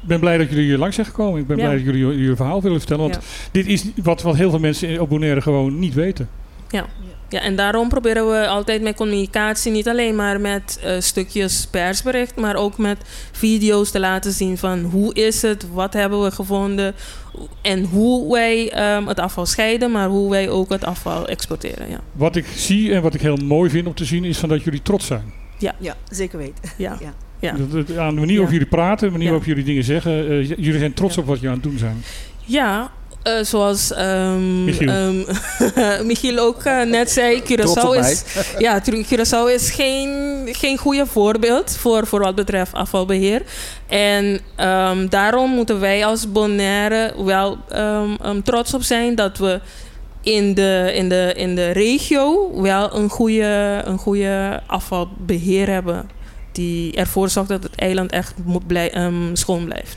ben blij dat jullie hier langs zijn gekomen. Ik ben Ja. blij dat jullie jullie verhaal willen vertellen. Want Ja. dit is wat, wat heel veel mensen op Bonaire gewoon niet weten. Ja, en daarom proberen we altijd met communicatie niet alleen maar met eh, stukjes persbericht, maar ook met video's te laten zien van hoe is het, wat hebben we gevonden en hoe wij ehm, het afval scheiden, maar hoe wij ook het afval exporteren. Ja, Wat ik zie en wat ik heel mooi vind om te zien is van dat jullie trots zijn. Ja, zeker weten. ja, Ja. ja. Dat- dat- aan de manier Ja. waarop jullie praten, de manier Ja. waarop jullie dingen zeggen. eh, jullie zijn trots Ja. op wat jullie aan het doen zijn. Ja, eh, zoals ehm, Michiel. ehm, Michiel ook eh, net zei, Curaçao is, ja, Curaçao is geen, geen goede voorbeeld voor, voor wat betreft afvalbeheer. En ehm, daarom moeten wij als Bonaire wel ehm, ehm, trots op zijn dat we in de, in de, in de regio wel een goede, een goede afvalbeheer hebben. Die ervoor zorgt dat het eiland echt moet blij, ehm, schoon blijft.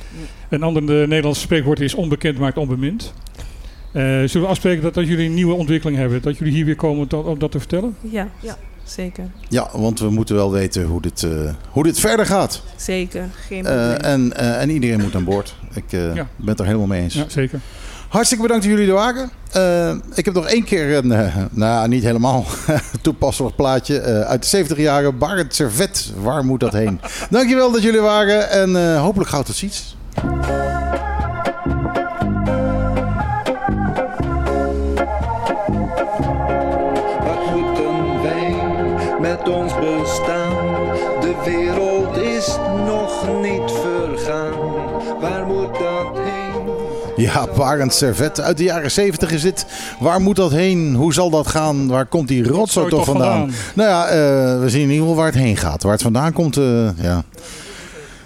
Een ander eh, Nederlands spreekwoord is onbekend maakt onbemind. Eh, zullen we afspreken dat als jullie een nieuwe ontwikkeling hebben, dat jullie hier weer komen om- om dat te vertellen? Ja, Ja. zeker. Ja, want we moeten wel weten hoe dit, eh, hoe dit verder gaat. Zeker. Geen Eh, probleem. en, eh, en iedereen moet aan boord. Ik eh, Ja. ben het er helemaal mee eens. Ja, zeker. Hartstikke bedankt dat jullie er waren. Eh, ik heb nog één keer een, eh, nou niet helemaal toepasselijk plaatje eh, uit de 70 jaren. Barend Servet, waar moet dat heen? Dankjewel dat jullie waren en hopelijk gauw tot ziens. Ja, Barend Servet uit de jaren 70 is dit. Waar moet dat heen? Hoe zal dat gaan? Waar komt die rotzooi toch vandaan? Nou ja, eh, we zien in ieder geval waar het heen gaat. Waar het vandaan komt, eh, ja.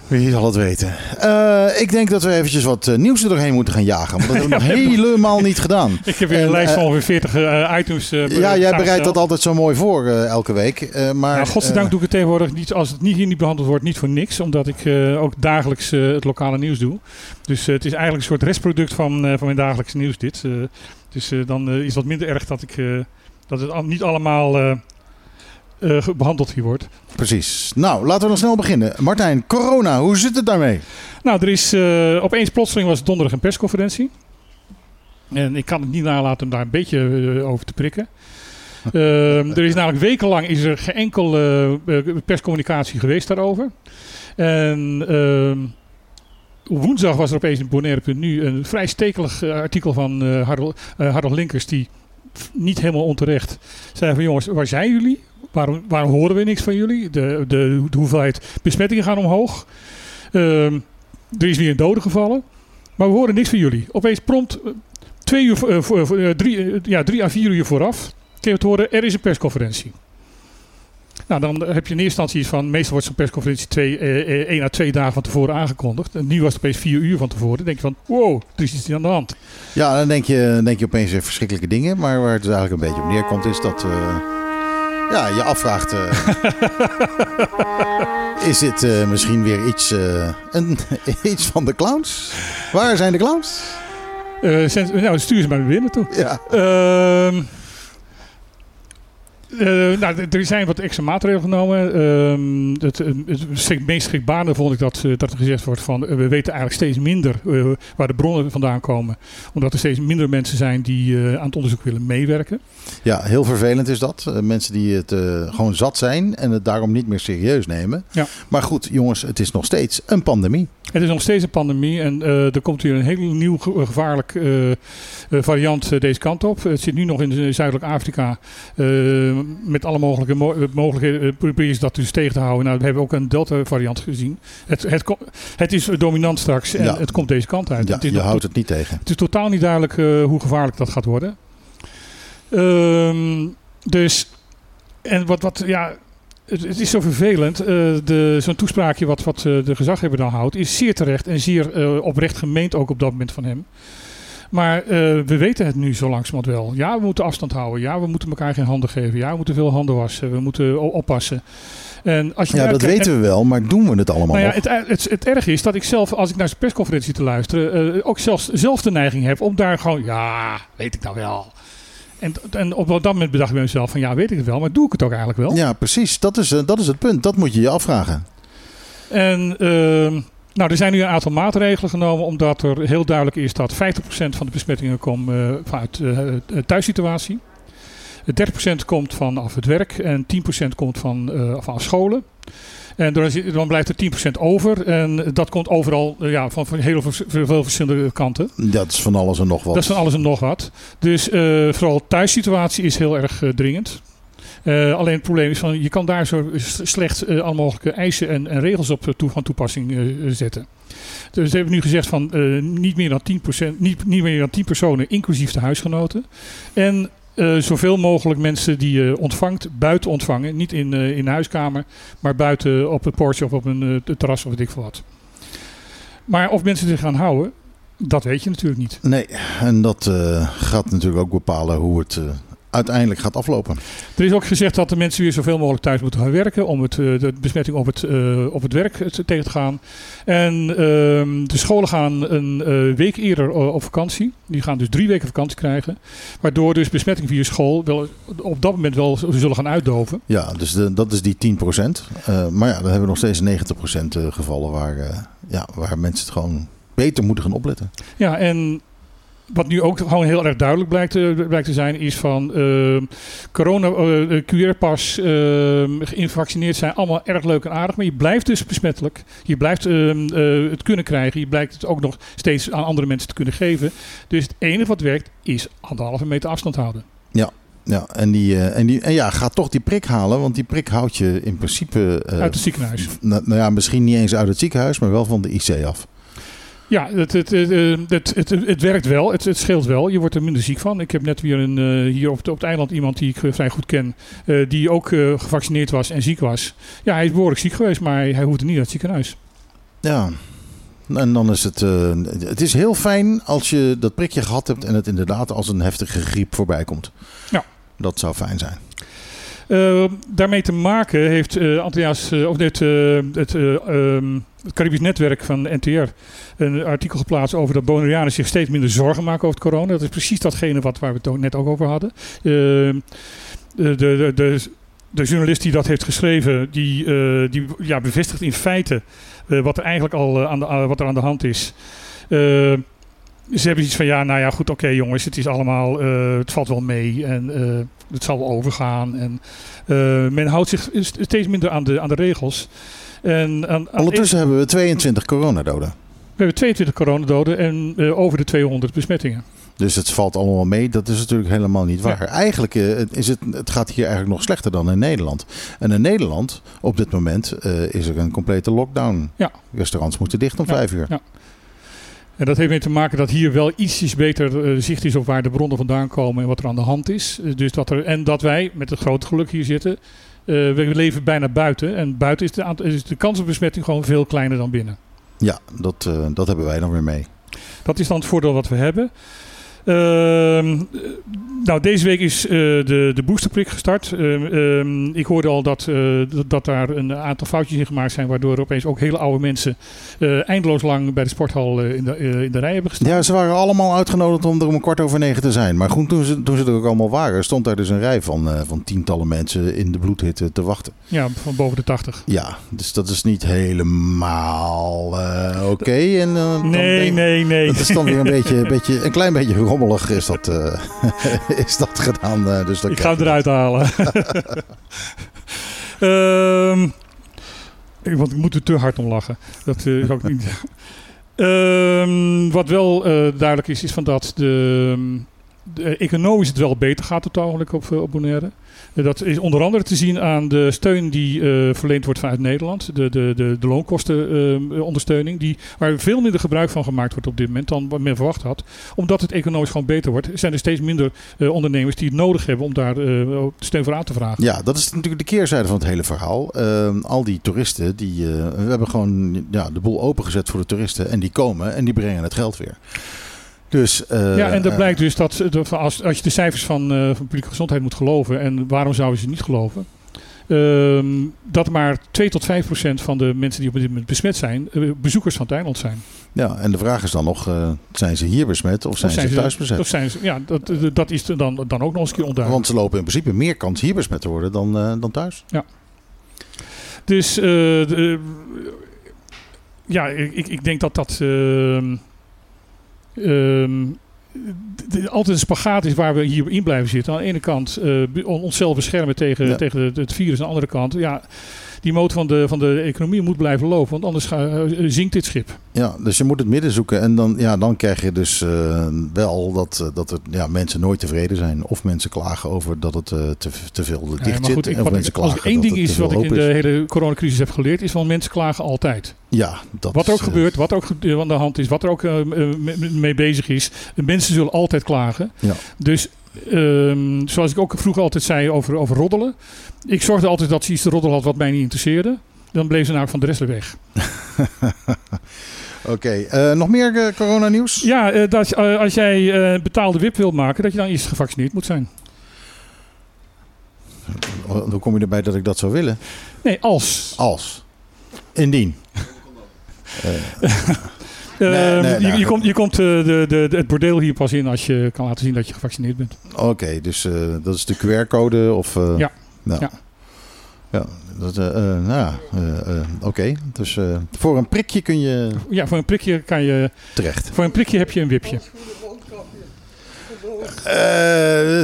Wie zal het weten? Eh, ik denk dat we eventjes wat eh, nieuws er doorheen moeten gaan jagen. Want dat hebben we nog helemaal niet gedaan. Ik heb weer En, een lijst van eh, ongeveer 40 eh, items. Ja, jij bereidt dat altijd zo mooi voor elke week. Maar, Nou, godzijdank doe ik het tegenwoordig niet, als het niet hier niet behandeld wordt, niet voor niks. Omdat ik ook dagelijks het lokale nieuws doe. Dus het is eigenlijk een soort restproduct van, van mijn dagelijkse nieuws dit. Dus dan is het wat minder erg dat, ik, dat het niet allemaal eh, eh, behandeld hier wordt. Precies. Nou, laten we dan snel beginnen. Martijn, corona, hoe zit het daarmee? Nou, er is eh, opeens plotseling was donderdag een persconferentie. En ik kan het niet nalaten om daar een beetje eh, over te prikken. Ehm, er is namelijk wekenlang is er geen enkel eh, perscommunicatie geweest daarover. En ehm, woensdag was er opeens in Bonaire.nu een vrij stekelig artikel van Harold, Harold Linkers die niet helemaal onterecht zei van jongens, waar zijn jullie? Waarom, waarom horen we niks van jullie? De, de, de hoeveelheid besmettingen gaan omhoog. Ehm, er is weer een dode gevallen. Maar we horen niks van jullie. Opeens prompt eh, twee uur, eh, eh, drie, ja, drie à vier uur vooraf. Kun je het horen, er is een persconferentie. Nou, dan heb je in eerste instantie iets van, meestal wordt zo'n persconferentie twee, één à twee dagen van tevoren aangekondigd. En nu was het opeens vier uur van tevoren. Dan denk je van, wow, er is iets aan de hand. Ja, dan denk je, denk je opeens verschrikkelijke dingen. Maar waar het eigenlijk een beetje op neerkomt is dat... ja, je afvraagt... eh, is dit eh, misschien weer iets, eh, een, iets van de clowns? Waar zijn de clowns? Nou, stuur ze maar weer binnen toe. Ja. Eh, nou, er zijn wat extra maatregelen genomen. Ehm, het, het, het meest schrikbarende vond ik dat, eh, dat er gezegd wordt van... eh, we weten eigenlijk steeds minder eh, waar de bronnen vandaan komen. Omdat er steeds minder mensen zijn die eh, aan het onderzoek willen meewerken. Ja, heel vervelend is dat. Eh, mensen die het eh, gewoon zat zijn en het daarom niet meer serieus nemen. Ja. Maar goed, jongens, het is nog steeds een pandemie. Het is nog steeds een pandemie en eh, er komt hier een heel nieuw ge- gevaarlijk eh, eh, variant eh, deze kant op. Het zit nu nog in eh, Zuidelijk Afrika. Eh, met alle mogelijke mo- eh, mogelijkheden eh, dat dus tegen te houden. Nou, we hebben ook een Delta variant gezien. Het, het, het is dominant straks en Ja. het komt deze kant uit. Ja, het, is je houdt het niet tegen. het is totaal niet duidelijk eh, hoe gevaarlijk dat gaat worden. Ehm, dus, en wat, wat ja, het, het is zo vervelend. eh, zo'n toespraakje wat, wat eh, de gezaghebber dan houdt, is zeer terecht en zeer eh, oprecht gemeend ook op dat moment van hem. Maar we weten het nu zo langzamerhand wel. Ja, we moeten afstand houden. Ja, we moeten elkaar geen handen geven. Ja, we moeten veel handen wassen. We moeten oppassen. En als je Ja, dat weten we wel, maar doen we het allemaal nou ja, het, het, het erg is dat ik zelf, als ik naar zijn persconferentie te luisteren, ook zelfs zelf de neiging heb om daar gewoon, ja, weet ik nou wel. En, en op dat moment bedacht ik bij mezelf van, ja, weet ik het wel, maar doe ik het ook eigenlijk wel? Ja, precies. Dat is, eh, dat is het punt. Dat moet je je afvragen. En ehm, nou, er zijn nu een aantal maatregelen genomen, omdat er heel duidelijk is dat 50% van de besmettingen komen eh, vanuit eh, de thuissituatie. 30% komt vanaf het werk en 10% komt van, eh, vanaf scholen. En dan, blijft er 10% over. En dat komt overal eh, ja, van, van heel veel verschillende kanten. Dat is van alles en nog wat. Dat is van alles en nog wat. Dus eh, vooral thuissituatie is heel erg eh, dringend. Alleen het probleem is van je kan daar zo slecht alle mogelijke eisen en, en regels op toe, van toepassing eh, zetten. Dus ze hebben nu gezegd van niet, meer dan 10%, niet, niet meer dan 10 personen, inclusief de huisgenoten. En eh, zoveel mogelijk mensen die je ontvangt, buiten ontvangen. Niet in, eh, in de huiskamer, maar buiten op het portje of op een eh, terras of weet ik veel wat. Maar of mensen zich gaan houden, dat weet je natuurlijk niet. Nee, en dat gaat natuurlijk ook bepalen hoe het uiteindelijk gaat aflopen. Er is ook gezegd dat de mensen weer zoveel mogelijk thuis moeten gaan werken om het, eh, de besmetting op het, eh, op het werk te- tegen te gaan. En ehm, de scholen gaan een eh, week eerder op vakantie. Die gaan dus drie weken vakantie krijgen. Waardoor dus besmetting via school wel, op dat moment wel zullen gaan uitdoven. Ja, dus de, dat is die 10%. Eh, maar ja, dan hebben we nog steeds 90% eh, gevallen waar, ja, waar mensen het gewoon beter moeten gaan opletten. Ja, en wat nu ook gewoon heel erg duidelijk blijkt, te- blijkt te zijn, is van ehm, corona, eh, QR-pas, ehm, gevaccineerd zijn, allemaal erg leuk en aardig. Maar je blijft dus besmettelijk. Je blijft ehm, eh, het kunnen krijgen. Je blijkt het ook nog steeds aan andere mensen te kunnen geven. Dus het enige wat werkt, is anderhalve meter afstand houden. Ja, en, die, eh, en, die, en ja, ga toch die prik halen, want die prik houdt je in principe... eh, Uit het ziekenhuis. Nou, nou ja, misschien niet eens uit het ziekenhuis, maar wel van de IC af. Ja, het, het, het, eh, het, het, werkt wel. Het, het scheelt wel. Je wordt er minder ziek van. Ik heb net weer een, eh, hier op het, eiland iemand die ik eh, vrij goed ken. eh, die ook eh, gevaccineerd was en ziek was. Ja, hij is behoorlijk ziek geweest, maar hij, hoefde niet naar het ziekenhuis. Ja, en dan is het... eh, het is heel fijn als je dat prikje gehad hebt en het inderdaad als een heftige griep voorbij komt. Ja. Dat zou fijn zijn. Eh, daarmee te maken heeft Andreas, eh, of eh, eh, ehm, het Caribisch Netwerk van NTR een artikel geplaatst over dat Bonaireanen zich steeds minder zorgen maken over het corona. Dat is precies datgene wat, waar we het net ook over hadden. De, de, de, de, journalist die dat heeft geschreven, die, die ja, bevestigt in feite wat er eigenlijk al aan, de, wat er aan de hand is. Ze hebben iets van, ja, nou ja, goed, oké jongens, het is allemaal, eh, het valt wel mee en eh, het zal wel overgaan. En eh, men houdt zich st- steeds minder aan de, aan de regels. En aan, aan Ondertussen hebben we 22 coronadoden. we hebben 22 coronadoden en over de 200 besmettingen. Dus het valt allemaal mee. Dat is natuurlijk helemaal niet waar. Eigenlijk is het, het gaat hier eigenlijk nog slechter dan in Nederland. En in Nederland, op dit moment, is er een complete lockdown. Ja. Restaurants moeten dicht om Ja, vijf uur. ja. En dat heeft mee te maken dat hier wel ietsjes beter eh, zicht is op waar de bronnen vandaan komen en wat er aan de hand is. Eh, dus dat er, en dat wij met het grote geluk hier zitten, Eh, we leven bijna buiten. En buiten is de, is de kans op besmetting gewoon veel kleiner dan binnen. Ja, dat, dat hebben wij dan weer mee. Dat is dan het voordeel wat we hebben. Ehm, eh, nou, deze week is eh, de, de boosterprik gestart. Ehm, ehm, ik hoorde al dat, eh, dat, daar een aantal foutjes in gemaakt zijn, waardoor opeens ook hele oude mensen eh, eindeloos lang bij de sporthal in, de, in de rij hebben gestaan. Ja, ze waren allemaal uitgenodigd om er om een kwart over negen te zijn. Maar goed, toen ze, toen ze er ook allemaal waren, stond daar dus een rij van, van tientallen mensen in de bloedhitte te wachten. Ja, van boven de 80. Ja, dus dat is niet helemaal oké. Nee, nee, nee. Dat is dan weer een beetje, een beetje een klein beetje rommelig is dat, eh, is dat gedaan. eh, dus dan Ik ga hem eruit halen. Ik- want ik moet er te hard om lachen. Dat eh, is ook niet. Ehm, wat wel eh, duidelijk is, is van dat de, de economisch het wel beter gaat op het ogenblik op, op Bonaire. Eh, dat is onder andere te zien aan de steun die eh, verleend wordt vanuit Nederland. De, de, de, de loonkostenondersteuning. die waar veel minder gebruik van gemaakt wordt op dit moment dan wat men verwacht had. Omdat het economisch gewoon beter wordt, zijn er steeds minder eh, ondernemers die het nodig hebben om daar eh, steun voor aan te vragen. Ja, dat is natuurlijk de keerzijde van het hele verhaal. Al die toeristen, die, eh, we hebben gewoon ja, de boel opengezet voor de toeristen. En die komen en die brengen het geld weer. Dus, eh, ja, en dat eh, blijkt dus dat eh, de- als, als je de cijfers van, van publieke gezondheid moet geloven, en waarom zouden ze niet geloven? Ehm, dat maar 2 tot 5 procent van de mensen die op dit moment besmet zijn, bezoekers van het eiland zijn. Ja, en de vraag is dan nog, zijn ze hier besmet of zijn, Of ze thuis besmet? Of zijn ze, ja, dat, dat is dan, dan ook nog eens een keer onduidelijk. Want ze lopen in principe meer kans hier besmet te worden dan, dan thuis. Dus eh, de- ja, ik, ik- ik denk dat dat ehm, altijd een spagaat is waar we hier in blijven zitten. Aan de ene kant on- onszelf beschermen tegen, Ja. tegen het, het virus. Aan de andere kant, ja, die motor van de, van de economie moet blijven lopen. Want anders ga, eh, zinkt dit schip. Ja, dus je moet het midden zoeken. En dan, ja, dan krijg je dus eh, wel dat, eh, dat er, ja, mensen nooit tevreden zijn. Of mensen klagen over dat het te, te veel dicht Ja, maar zit. goed, ik, mensen ik, als er één ding het is wat ik in de hele coronacrisis heb geleerd, is van mensen klagen altijd. Ja, dat Wat er ook is, gebeurt, wat er ook aan de hand is, wat er ook mee bezig is. Mensen zullen altijd klagen. Ja. Dus ehm, zoals ik ook vroeger altijd zei over, over roddelen. Ik zorgde altijd dat ze iets te roddelen had wat mij niet interesseerde. Dan bleef ze namelijk van de rest weg. Oké, eh, nog meer eh, coronanieuws? Ja, eh, dat, als jij betaalde WIP wilt maken, dat je dan eerst gevaccineerd moet zijn. Hoe kom je erbij dat ik dat zou willen? Nee, als. Als. Indien. Ehm, nee, je, nou, je komt, je komt eh, de, de, de- het bordeel hier pas in als je kan laten zien dat je gevaccineerd bent. Oké, dus eh, dat is de QR-code of... eh, Ja. Nou. Ja. Ja, dat, nou ja, eh, oké. Dus voor een prikje kun je Ja, voor een prikje kan je. terecht. Voor een prikje heb je een wipje.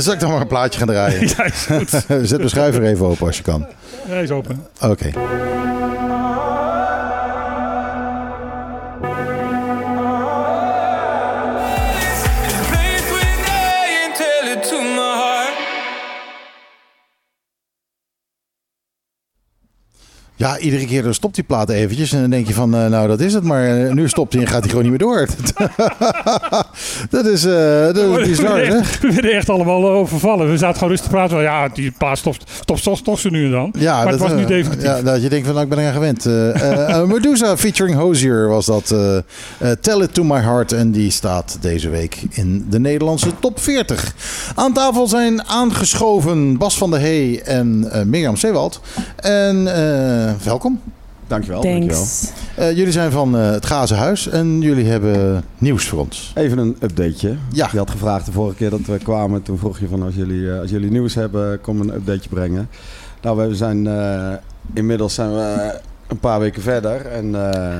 Zal ik dan maar een plaatje gaan draaien? ja, is goed. Zet de schuiver even open als je kan. Hij is open. Oké. Ja, iedere keer dan stopt die plaat eventjes en dan denk je van, eh, nou dat is het, maar eh, nu stopt hij en gaat hij gewoon niet meer door. dat is, eh dat is bizar, we, hè? werden echt, we werden echt allemaal overvallen. We zaten gewoon rustig te praten. van, Ja, die plaats stopt, stopt, stopt, stopt ze nu en dan. Ja, maar het was nu definitief. Ja, dat je denkt van, nou, ik ben eraan gewend. Medusa featuring Hozier was dat. Tell It To My Heart. En die staat deze week in de Nederlandse top 40. Aan tafel zijn aangeschoven Bas van der Hey en Mirjam Zeewald. En eh, welkom. Dankjewel, dankjewel. Eh, jullie zijn van eh, het Gazen Huis en jullie hebben nieuws voor ons. Even een updateje. Ja. Je had gevraagd de vorige keer dat we kwamen. Toen vroeg je van als jullie, eh, als jullie nieuws hebben, kom een updateje brengen. Nou, we zijn eh, inmiddels zijn we een paar weken verder. En eh,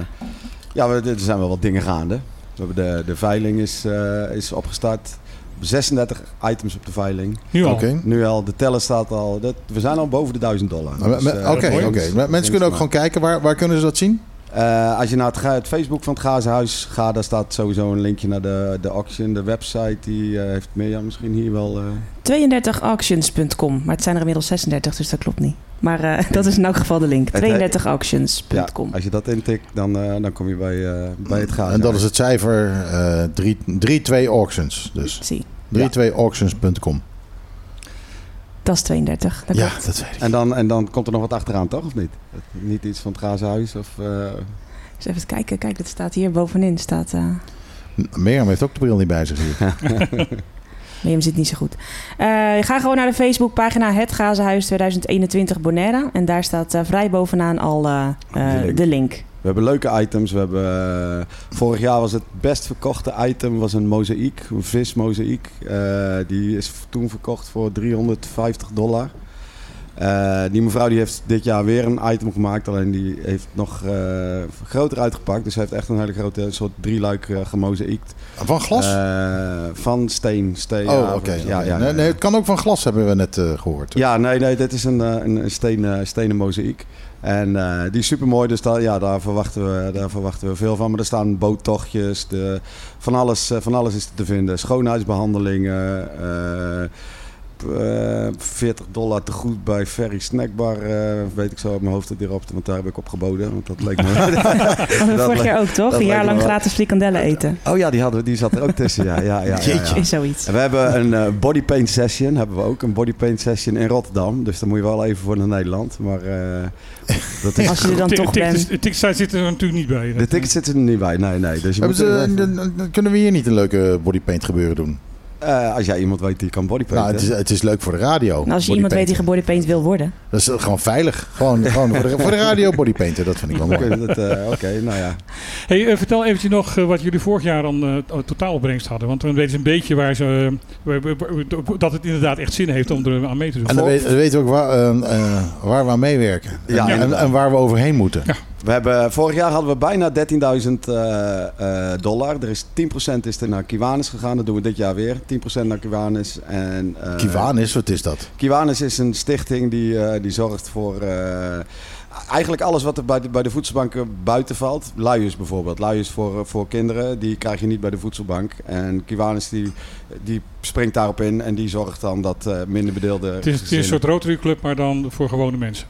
ja, we, er zijn wel wat dingen gaande. We hebben de, de veiling is, eh, is opgestart. 36 items op de veiling. Nu al. Oké. Nu al, de teller staat al. dat- we zijn al boven de 1000 dollar. Dus, eh, Oké, oké. Mensen kunnen ook maar. gewoon kijken. Waar, waar kunnen ze dat zien? Eh, als je naar het, Facebook van het Gazenhuis gaat, daar staat sowieso een linkje naar de, de auction. De website die eh, heeft Mirjam misschien hier wel. eh, 32auctions.com. Maar het zijn er inmiddels 36, dus dat klopt niet. Maar eh, dat is in elk geval de link. Het- 32auctions.com. als je dat intikt, dan, eh, dan kom je bij, eh, bij het Gazenhuis. En dat is het cijfer eh 3-2 auctions. Dus Zie. 32auctions.com. Dat is 32. Dat Ja, klopt. dat weet ik. En dan, en dan komt er nog wat achteraan, toch? Of niet? Niet iets van het glazen huis? Of, eh, Dus even kijken. Kijk, dat staat hier bovenin. Staat, eh Mirjam heeft ook de bril niet bij zich hier. Hem zit niet zo goed. Eh, ga gewoon naar de Facebookpagina Het Gazenhuis 2021 Bonaire. En daar staat eh, vrij bovenaan al eh, eh, De link. de link. We hebben leuke items. We hebben, eh, vorig jaar was het best verkochte item was een mozaïek, een vismozaïek. Eh, die is toen verkocht voor 350 dollar. Eh, die mevrouw die heeft dit jaar weer een item gemaakt, alleen die heeft nog groter uitgepakt. Dus ze heeft echt een hele grote soort drieluik uh, gemozaïekt. Van glas? Van steen. steen oh, oké. Ja, ja, nee, het kan ook van glas, hebben we net eh, gehoord. Ja, nee, nee, dit is een, een, een steen, stenen mozaïek. En eh, die is super mooi, dus daar, ja, daar, verwachten we, daar verwachten we veel van. Maar er staan boottochtjes, de, van, alles, eh, van alles is te vinden. Schoonheidsbehandelingen, eh, eh, 40 dollar te goed bij Ferry Snackbar, eh, weet ik zo uit mijn hoofd erop, want daar heb ik op geboden. Want dat leek me... Dat vorig jaar ook, toch? dat Een jaar lang gratis frikandellen eten. Oh ja, die, hadden, we- die zat er ook tussen, ja. ja, ja, ja, zoiets. En we hebben een eh, bodypaint session, hebben we ook. Een bodypaint session in Rotterdam. Dus dan moet je wel even voor naar Nederland. Maar eh, dat is... Als je er dan toch bent. De ticketsite zit er natuurlijk niet bij. De tickets zitten er niet bij, nee, nee. Dus je moet ze, er even- dan- dan kunnen we hier niet een leuke bodypaint gebeuren doen? Eh, als jij iemand weet die kan bodypainten. Nou, het is, het is leuk voor de radio. En als je iemand weet die gebodypaint wil worden. Dat is gewoon veilig. Gewoon, gewoon voor, de, voor de radio bodypainten, dat vind ik wel mooi. Oké, dat, eh, oké, nou ja. Hey, eh, vertel eventjes nog wat jullie vorig jaar aan eh, totaalopbrengst hadden. Want dan weten ze een beetje waar ze, dat het inderdaad echt zin heeft om er aan mee te doen. En dan, weet- dan weten we ook waar, eh, eh, waar we aan meewerken. Ja, en, en, waar we overheen moeten. We hebben, vorig jaar hadden we bijna 13.000 eh, eh, dollar. Er is 10% is er naar Kiwanis gegaan. Dat doen we dit jaar weer. 10% naar Kiwanis. En, eh, Kiwanis, wat is dat? Kiwanis is een stichting die, eh, die zorgt voor eh, eigenlijk alles wat er bij de, bij de voedselbanken buiten valt. Luiers bijvoorbeeld. Luiers voor, voor kinderen, die krijg je niet bij de voedselbank. En Kiwanis die, die springt daarop in en die zorgt dan dat eh, minder bedeelde Het is, het is een soort Rotary Club, maar dan voor gewone mensen.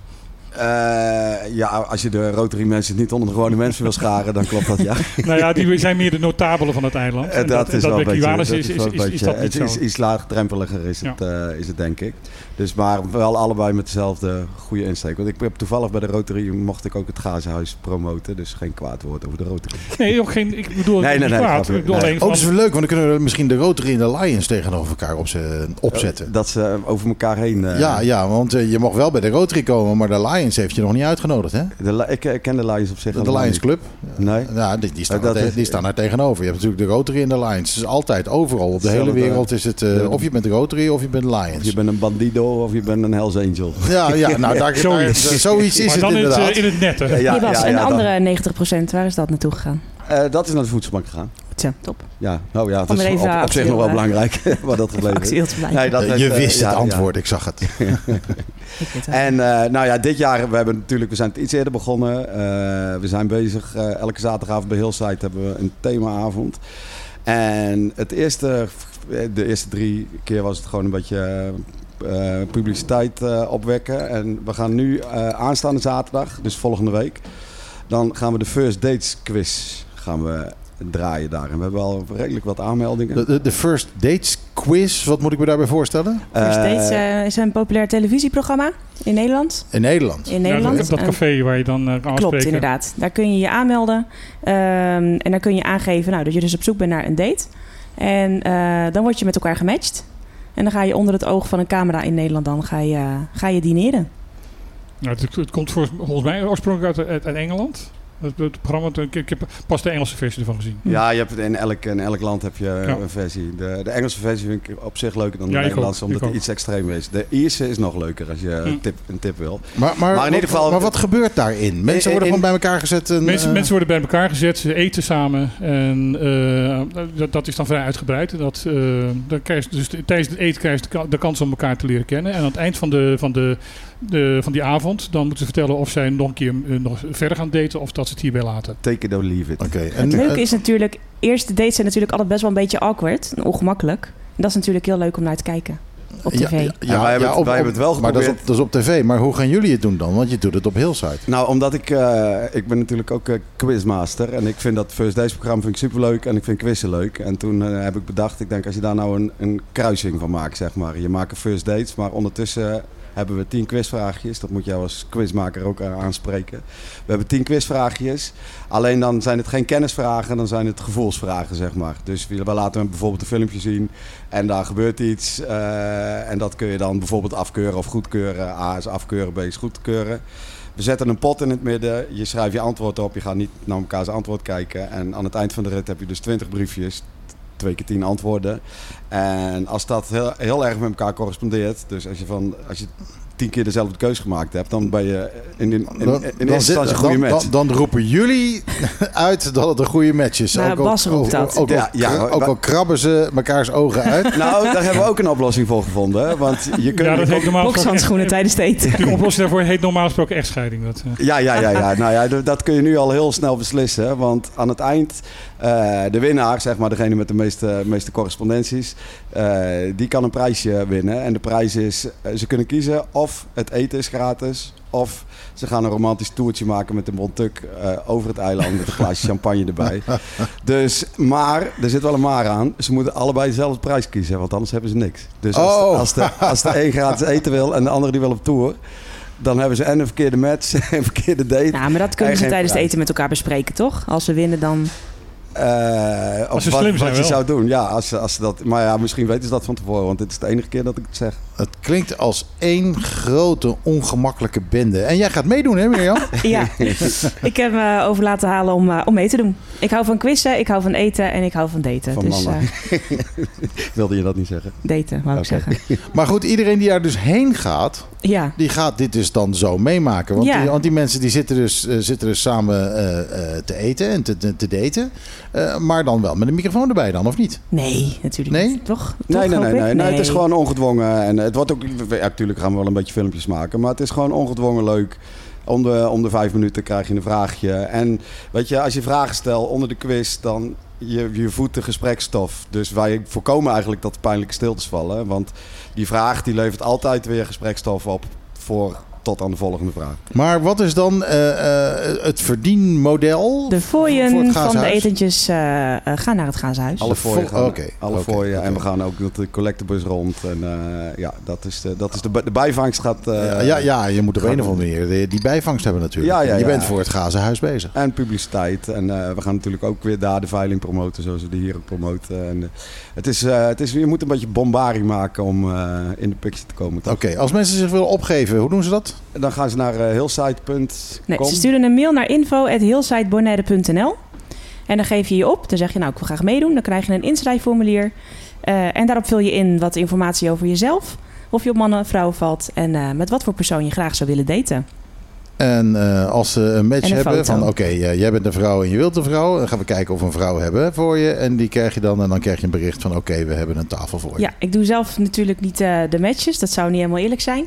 Eh, ja, als je de Rotary mensen niet onder de gewone mensen wil scharen, dan klopt dat ja. nou ja, die zijn meer de notabelen van het eiland. Eh, En dat, is dat wel een beetje, dat is, dat niet het zo. is iets laagdrempeliger is het, eh, is het denk ik. Dus maar wel allebei met dezelfde goede insteek. Want ik heb toevallig bij de Rotary mocht ik ook het Gazenhuis promoten, dus geen kwaad woord over de Rotary. Nee, ook geen, ik bedoel Nee, nee, nee, kwaad. grapje. Ik bedoel Nee. alleen Ook van, is wel leuk, want dan kunnen we misschien de Rotary en de Lions tegenover elkaar opze- opzetten. Dat ze over elkaar heen. eh, ja, ja, want eh, je mag wel bij de Rotary komen, maar de Lions heeft je nog niet uitgenodigd, hè? De, ik eh, ken de Lions op zich De, helemaal Lions. Club. Nee. Ja, die, die, staan Oh, dat er te- is- die staan daar tegenover. Je hebt natuurlijk de Rotary en de Lions. Het is altijd, overal op de hele wereld is het... eh, De- of je bent de Rotary of je bent Lions. Je bent een bandido of je bent een Hells Angel. Ja, ja, nou, daar, Zoiets. daar- zoiets is maar het dan in het, inderdaad. eh, in het nette. Ja, was een ja, dan- andere 90%. Waar is dat naartoe gegaan? Eh, dat is naar de voedselbank gegaan. Tja, top. Ja, nou ja, dat is op, op zich nog wel belangrijk waar dat gebleven is. Nee, dat Eh, heeft, je wist het ja. antwoord, ik zag het. Ik weet het. En eh, nou ja, dit jaar, we hebben natuurlijk, we zijn het iets eerder begonnen. Eh, we zijn bezig, eh, elke zaterdagavond bij Hillside hebben we een themaavond. En het eerste, de eerste drie keer was het gewoon een beetje publiciteit eh, opwekken. En we gaan nu eh, aanstaande zaterdag, dus volgende week, dan gaan we de First Dates quiz gaan we draaien daar. En we hebben al redelijk wat aanmeldingen. De, de, de First Dates quiz, wat moet ik me daarbij voorstellen? First Eh, Dates eh, is een populair televisieprogramma in Nederland. In Nederland. In Ja, Nederland. dat, dat café waar je dan eh, kan Klopt, afspreken. inderdaad. Daar kun je je aanmelden. Ehm, en dan kun je aangeven nou, dat je dus op zoek bent naar een date. En eh, dan word je met elkaar gematcht. En dan ga je onder het oog van een camera in Nederland dan ga je, ga je dineren. Nou, het, het komt volgens mij oorspronkelijk uit, uit Engeland. Het, het programma, ik, ik heb pas de Engelse versie ervan gezien. Ja, je hebt het in elk, in elk land heb je Ja. een versie. De, de Engelse versie vind ik op zich leuker dan de Ja, Nederlandse, ook, omdat die ook. iets extreem is. De Ierse is nog leuker als je een, Hm. tip, een tip wil. Maar, maar, Maar in ieder wat- geval- maar wat gebeurt daarin? Mensen In- worden in- gewoon bij elkaar gezet. En, Mensen, eh, mensen worden bij elkaar gezet, ze eten samen. En eh, dat, dat is dan vrij uitgebreid. Dat, eh, dan krijg je, dus tijdens het eten krijg je de kans om elkaar te leren kennen. En aan het eind van, de, van, de, de, van die avond, dan moeten ze vertellen of zij nog een keer eh, nog verder gaan daten of dat ze het hierbij laten. Take it or leave it. Oké. Het En, leuke eh, is natuurlijk, eerste dates zijn natuurlijk altijd best wel een beetje awkward en ongemakkelijk. En dat is natuurlijk heel leuk om naar te kijken. op tv. ja, Ja, wij hebben het- op- wij hebben het wel Maar dat is, op, geprobeerd. dat is op tv. Maar hoe gaan jullie het doen dan? Want je doet het op Hillside. Nou, omdat ik, eh, ik ben natuurlijk ook quizmaster. En ik vind dat First Days programma vind ik superleuk. En ik vind quizzen leuk. En toen heb ik bedacht, ik denk als je daar nou een, een kruising van maakt, zeg maar. Je maakt een First Dates, maar ondertussen hebben we tien quizvraagjes. Dat moet jou als quizmaker ook eh, aanspreken. We hebben tien quizvraagjes. Alleen dan zijn het geen kennisvragen, dan zijn het gevoelsvragen, zeg maar. Dus we, laten bijvoorbeeld een filmpje zien en daar gebeurt iets. eh, en dat kun je dan bijvoorbeeld afkeuren of goedkeuren. A is afkeuren, B is goedkeuren. We zetten een pot in het midden. Je schrijft je antwoord op. Je gaat niet naar elkaars antwoord kijken. En aan het eind van de rit heb je dus 20 briefjes. Twee keer 10 antwoorden. En als dat heel, heel erg met elkaar correspondeert. Dus als je, van, als je tien keer dezelfde keus gemaakt hebt. Dan ben je in, in, in, in, Dan- eerste dan instantie een goede dan, match. Dan, dan roepen jullie uit dat het een goede match is. Nou, ook al- Bas roept ook- dat. Ook, Ja, ja, ook al krabben ze mekaars ogen uit. Nou, daar hebben we ook een oplossing voor gevonden. hè. Want je kunt Ja, dat heet normaal gesproken Bokshandschoenen tijdens het eten. De oplossing daarvoor heet normaal gesproken echtscheiding. Dat, eh. Ja, ja, ja, ja. Nou ja, dat kun je nu al heel snel beslissen. Want aan het eind, eh, de winnaar, zeg maar degene met de meeste, meeste correspondenties, die kan een prijsje winnen. En de prijs is, eh, ze kunnen kiezen of het eten is gratis, of ze gaan een romantisch toertje maken met een montuk eh over het eiland met een glaasje champagne erbij. Dus, maar, er zit wel een maar aan. Ze moeten allebei dezelfde prijs kiezen, want anders hebben ze niks. Dus als, Oh. de, als, de, als de een gratis eten wil en de andere die wil op tour, dan hebben ze en een verkeerde match en een verkeerde date. Nou, maar dat kunnen En ze tijdens het eten met elkaar bespreken, toch? Als ze winnen, dan... Eh, of ze wat, slim zijn wat je wel. zou doen. Ja, als, als ze dat, maar ja, misschien weten ze dat van tevoren, want dit is de enige keer dat ik het zeg. Het klinkt als één grote ongemakkelijke bende. En jij gaat meedoen, hè Mirjam? Ja, ik heb me over laten halen om, eh, om mee te doen. Ik hou van quizzen, ik hou van eten en ik hou van daten. Van dus mannen. eh, Wilde je dat niet zeggen? daten, wou ik Oké. zeggen. Maar goed, iedereen die daar dus heen gaat, Ja, die gaat dit dus dan zo meemaken. Want, Ja. die, want die mensen die zitten dus, eh, zitten dus samen eh, eh, te eten en te, te, te daten. Eh, maar dan wel met een microfoon erbij dan, of niet? nee, natuurlijk Nee? niet. Toch? Nee, Toch, nee, nee, nee, nee. Het is gewoon ongedwongen. En het wordt ook. Ja, natuurlijk gaan we wel een beetje filmpjes maken. Maar het is gewoon ongedwongen leuk. Om de, om de vijf minuten krijg je een vraagje. En weet je, als je vragen stelt onder de quiz, dan je, je voedt de gesprekstof. Dus wij voorkomen eigenlijk dat pijnlijke stiltes vallen. Want die vraag die levert altijd weer gesprekstof op voor tot aan de volgende vraag. Maar wat is dan eh, eh, het verdienmodel? De voor fooien het van de etentjes eh, gaan naar het Gazenhuis. Alle fooien gaan, oké, alle fooien. En we gaan ook met de collectebus rond. En eh, ja, dat is de, dat is de, de bijvangst gaat... eh, ja, ja, ja, je moet op een of andere manier die- die bijvangst hebben natuurlijk. Ja, ja, je ja. bent voor het Gazenhuis bezig. En publiciteit. En eh, we gaan natuurlijk ook weer daar de veiling promoten, zoals we die hier ook promoten. En, het is, eh, het is, je moet een beetje bombardie maken om eh, in de picture te komen. Oké, als mensen zich willen opgeven, hoe doen ze dat? Dan gaan ze naar uh, hillside.com. Nee, ze sturen een mail naar info.hillsidebonaire.nl En dan geef je je op. Dan zeg je, nou, ik wil graag meedoen. Dan krijg je een inschrijfformulier. Eh, en daarop vul je in wat informatie over jezelf. Of je op mannen of vrouwen valt. En eh, met wat voor persoon je graag zou willen daten. En eh, als ze een match En een hebben foto. van oké, eh, jij bent een vrouw en je wilt een vrouw. Dan gaan we kijken of we een vrouw hebben voor je. En die krijg je dan en dan krijg je een bericht van oké, we hebben een tafel voor je. Ja, ik doe zelf natuurlijk niet eh, de matches. Dat zou niet helemaal eerlijk zijn.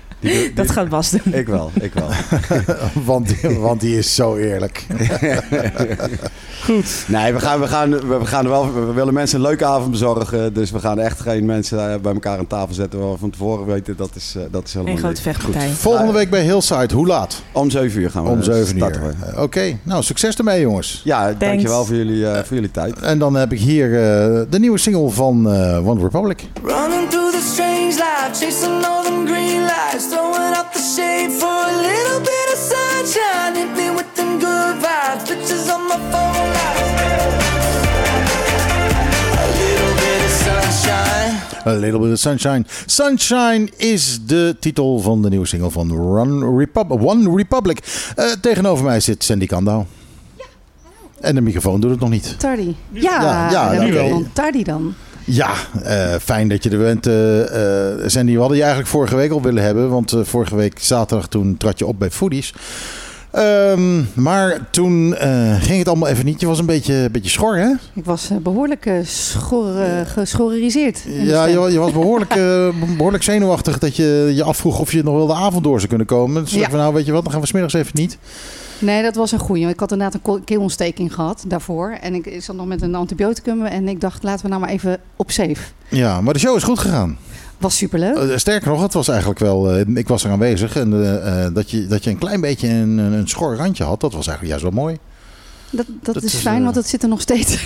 Die- die- Dat gaat Bas doen. Ik wel, ik wel. want, die, want die is zo eerlijk. Goed. Nee, we gaan, we, gaan, we, gaan er wel, we willen mensen een leuke avond bezorgen. Dus we gaan echt geen mensen eh, bij elkaar aan tafel zetten waar we van tevoren weten dat is, eh, dat is helemaal Een grote vechtpartij. Volgende week bij Hillside, hoe laat? Om 7 uur gaan we Om 7 uur. starten we. Eh, Oké, nou succes ermee jongens. Ja, dankjewel voor jullie, eh, voor jullie tijd. En dan heb ik hier eh, de nieuwe single van eh, One Republic. Running through the strange life, chasing all them green lights, throwing up the shade for a little bit of sunshine. Hit me with them good vibes, pictures on my phone. A little bit of sunshine. A Little Bit of Sunshine. Sunshine is de titel van de nieuwe single van Run Repub- One Republic. Eh, tegenover mij zit Sandy Kandau. En de microfoon doet het nog niet. Tardy. Ja, Ja, ja, dan, oké. dan Tardy dan. Ja, eh, fijn dat je er bent. eh eh, Sandy, we hadden je eigenlijk vorige week al willen hebben. Want vorige week zaterdag toen trad je op bij Foodies. Ehm, maar toen eh, ging het allemaal even niet. Je was een beetje, een beetje schor, hè? Ik was eh, behoorlijk eh, schor, de Ja, je, je was behoorlijk, eh, behoorlijk zenuwachtig dat je je afvroeg of je nog wel de avond door zou kunnen komen. Dus Ja. van, nou weet je wat, dan gaan we smiddags even niet. Nee, dat was een goeie. Ik had inderdaad een keelontsteking gehad daarvoor. En ik zat nog met een antibioticum. En ik dacht, laten we nou maar even op safe. Ja, maar de show is goed gegaan. Was superleuk. Eh, sterker nog, het was eigenlijk wel, eh, ik was er aanwezig en eh, eh, dat, je, dat je een klein beetje een, een een schor randje had, dat was eigenlijk juist wel mooi. Dat, dat, dat is is, fijn, want het zit er nog steeds.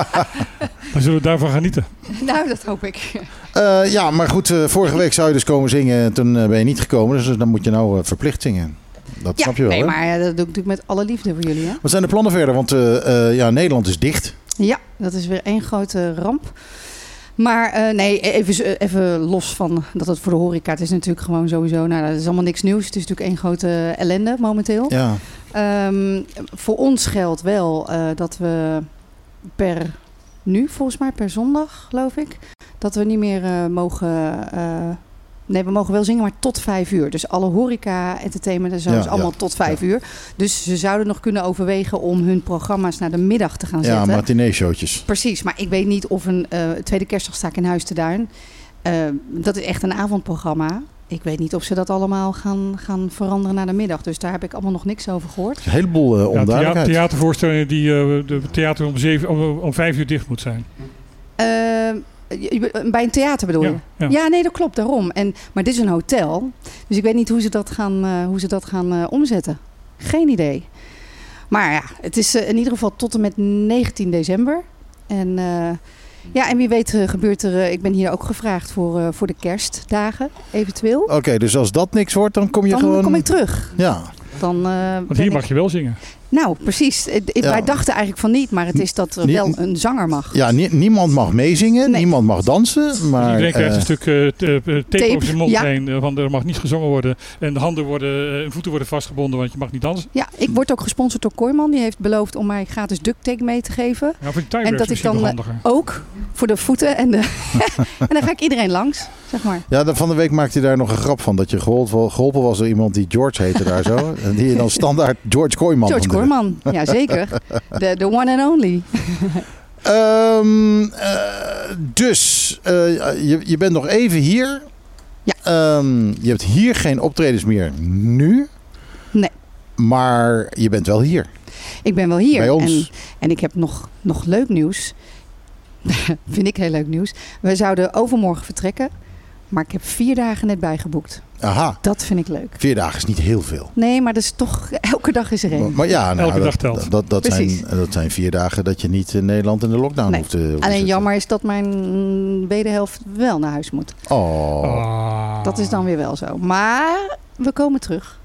Dan zullen we daarvan genieten. nou, dat hoop ik. Eh, ja, maar goed, eh, vorige week zou je dus komen zingen en toen ben je niet gekomen, dus dan moet je nou verplicht zingen. Dat ja, snap je wel, nee, hè? maar dat doe ik natuurlijk met alle liefde voor jullie. Hè? Wat zijn de plannen verder? Want eh, eh, ja, Nederland is dicht. Ja, dat is weer één grote ramp. Maar eh, nee, even, even los van dat het voor de horeca... het is natuurlijk gewoon sowieso... Nou, dat is allemaal niks nieuws. Het is natuurlijk één grote ellende momenteel. Ja. Ehm, voor ons geldt wel eh, dat we per nu, volgens mij per zondag, geloof ik... dat we niet meer eh, mogen... nee, we mogen wel zingen, maar tot vijf uur. Dus alle horeca, entertainment en zo Ja, is allemaal ja, tot vijf uur. Dus ze zouden nog kunnen overwegen om hun programma's naar de middag te gaan Ja, zetten. matinee-showtjes. Precies, maar ik weet niet of een eh, tweede kerstdag sta ik in Huis te Duin. Eh, dat is echt een avondprogramma. Ik weet niet of ze dat allemaal gaan, gaan veranderen naar de middag. Dus daar heb ik allemaal nog niks over gehoord. Een heleboel Ja, thea- onduidelijkheid. theatervoorstellingen die eh, de theater om, zeven, om, om vijf uur dicht moet zijn. Eh, je- je- bij een theater bedoel je? Ja, ja. Ja, nee, dat klopt, daarom. En, maar dit is een hotel. Dus ik weet niet hoe ze dat gaan, eh, hoe ze dat gaan eh, omzetten. Geen idee. Maar ja, het is eh, in ieder geval tot en met 19 december. En eh, ja, en wie weet eh, gebeurt er... eh, ik ben hier ook gevraagd voor, eh, voor de kerstdagen, eventueel. Oké, dus als dat niks wordt, dan kom je Dan gewoon... kom ik terug. Ja. Dan, eh, Want hier ik- mag je wel zingen. Nou, precies. Eh, Ja. Wij dachten eigenlijk van niet, maar het is dat er wel een zanger mag. Ja, nie- niemand mag meezingen, niemand mag dansen, maar... Iedereen krijgt eh, een stuk eh, eh, tape, Tape, over zijn mond ja. heen. Van er mag niet gezongen worden. En de handen worden, en voeten worden vastgebonden, want je mag niet dansen. Ja, ik word ook gesponsord door Kooiman. Die heeft beloofd om mij gratis duct tape mee te geven. Ja, voor en dat ik dan ook voor de voeten en de... en dan ga ik iedereen langs, zeg maar. Ja, van de week maakte hij daar nog een grap van. Dat je geholpen, geholpen was door iemand die George heette daar zo. En die je dan standaard George Kooijman George Kooiman, ja zeker. De, de one and only. Ehm, eh, dus, eh, je, je bent nog even hier. Ja. Ehm, je hebt hier geen optredens meer nu. Nee. Maar je bent wel hier. Ik ben wel hier. Bij ons. En, en ik heb nog, nog leuk nieuws. Vind ik heel leuk nieuws. We zouden overmorgen vertrekken. Maar ik heb vier dagen net bijgeboekt. Aha, Dat vind ik leuk. vier dagen is niet heel veel. Nee, maar dat is toch... Elke dag is er één. maar ja, nou, Elke dat, dag telt. Dat, zijn, dat zijn vier dagen dat je niet in Nederland in de lockdown Nee, hoeft te hoeft Alleen zitten. jammer is dat mijn wederhelft wel naar huis moet. Oh, Ah. Dat is dan weer wel zo. Maar we komen terug.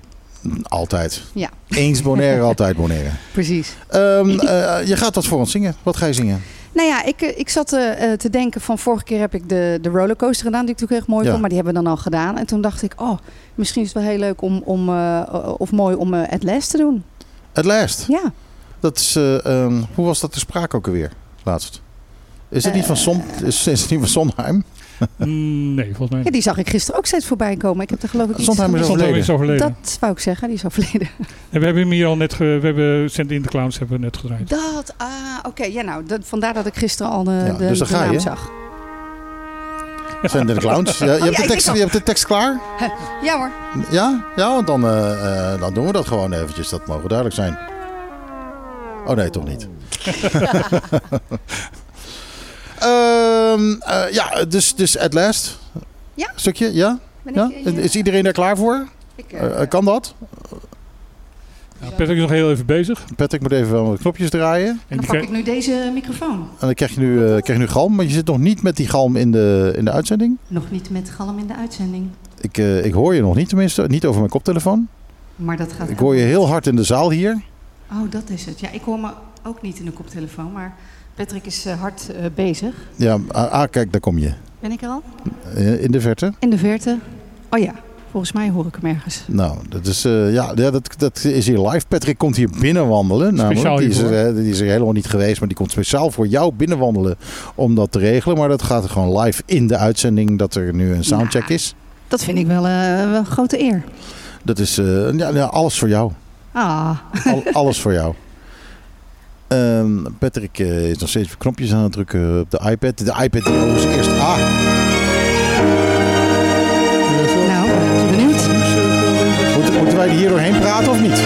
altijd. Ja, Eens Bonaire, altijd Bonaire. precies. Ehm, eh, je gaat wat voor ons zingen. Wat ga je zingen? Nou ja, ik, eh, ik zat eh, eh, te denken van vorige keer heb ik de, de rollercoaster gedaan, die ik natuurlijk echt mooi Ja. vond, maar die hebben we dan al gedaan. En toen dacht ik, oh, misschien is het wel heel leuk om, om of mooi om eh At Last te doen. Het last. Ja, Dat is, eh, ehm, hoe was dat te sprake ook alweer? Laatst. Is het niet van Son, is, is het niet van Sondheim? Mm, Nee, volgens mij ja die zag ik gisteren ook steeds voorbij komen. Ik heb er geloof ik iets Sondheim is van- overleden. Sondheim is overleden. Dat wou ik zeggen, die is overleden. En we hebben hem hier al net, ge, we hebben Send in de Clowns hebben we net gedraaid. Dat, ah, oké. Ja, nou, dat, vandaar dat ik gisteren al de, Ja, de, dus daar de ga naam je. zag. Zijn de clowns? Ja, je, hebt ja, de tekst, je hebt de tekst klaar? Ja hoor. Ja? Ja, want dan, eh, eh, dan doen we dat gewoon eventjes. Dat mogen duidelijk zijn. Oh nee, toch niet. Ehm, eh, ja, dus, dus at last. Ja. Stukje, ja? Ben ja? ik, eh, Is iedereen daar klaar voor? ik, eh, kan dat? Ja, Patrick is nog heel even bezig. Patrick moet even wat knopjes draaien. En dan pak krijg- ik nu deze microfoon. En dan krijg je nu, eh, krijg je nu galm. Maar je zit nog niet met die galm in de, in de uitzending. Nog niet met galm in de uitzending. Ik, eh, ik hoor je nog niet tenminste. Niet over mijn koptelefoon. Maar dat gaat Ik hoor je heel hard in de zaal hier. Oh, dat is het. Ja, ik hoor me ook niet in de koptelefoon, maar Patrick is eh, hard eh, bezig. Ja, ah, kijk, daar kom je. Ben ik er al? Eh, in de verte. In de verte. Oh ja, volgens mij hoor ik hem ergens. Nou, dat is, eh, ja, ja dat, dat is hier live. Patrick komt hier binnenwandelen. Namelijk. Speciaal Die, is er, die is er helemaal niet geweest, maar die komt speciaal voor jou binnenwandelen om dat te regelen. Maar dat gaat er gewoon live in de uitzending dat er nu een soundcheck Nou. is. Dat vind ik wel, eh, wel een grote eer. Dat is eh, ja, ja, alles voor jou. Ah. Al- alles voor jou. Ehm, Patrick eh, is nog steeds weer knopjes aan het drukken op de iPad. De iPad die overigens eerst... Ah, Nou, benieuwd. moeten, moeten wij hier doorheen praten of niet?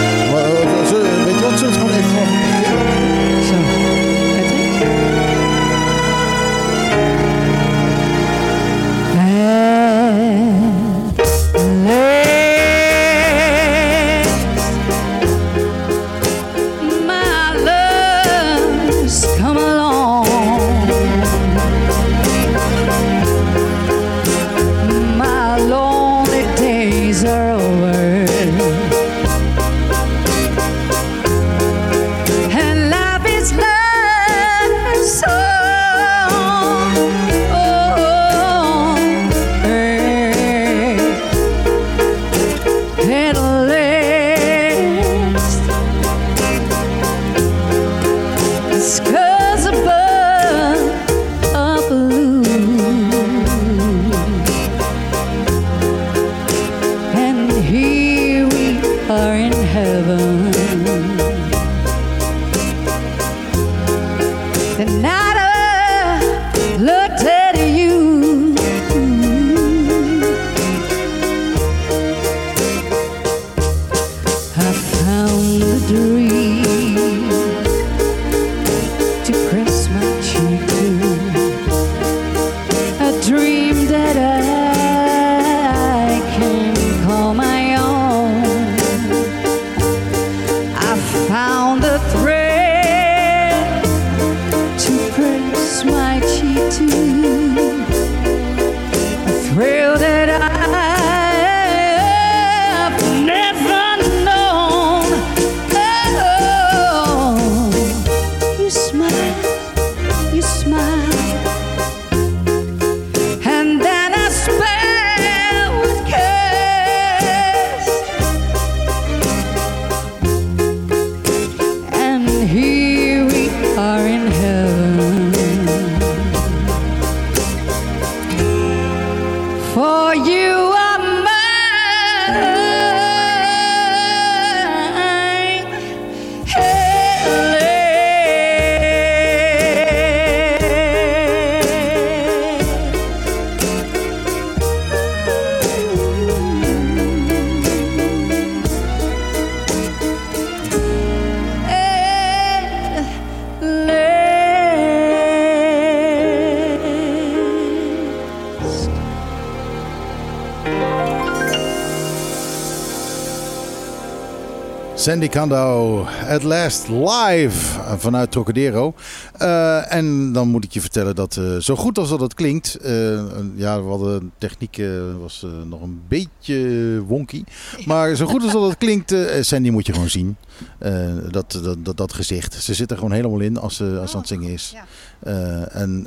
Sandy Kando, at last live vanuit Trocadero. Eh, en dan moet ik je vertellen dat eh, zo goed als dat het klinkt... eh, ja, we hadden techniek was nog een beetje wonky. Maar zo goed als dat het klinkt, Sandy moet je gewoon zien. Dat, dat, dat, dat gezicht. Ze zit er gewoon helemaal in als ze, als ze aan het zingen is. En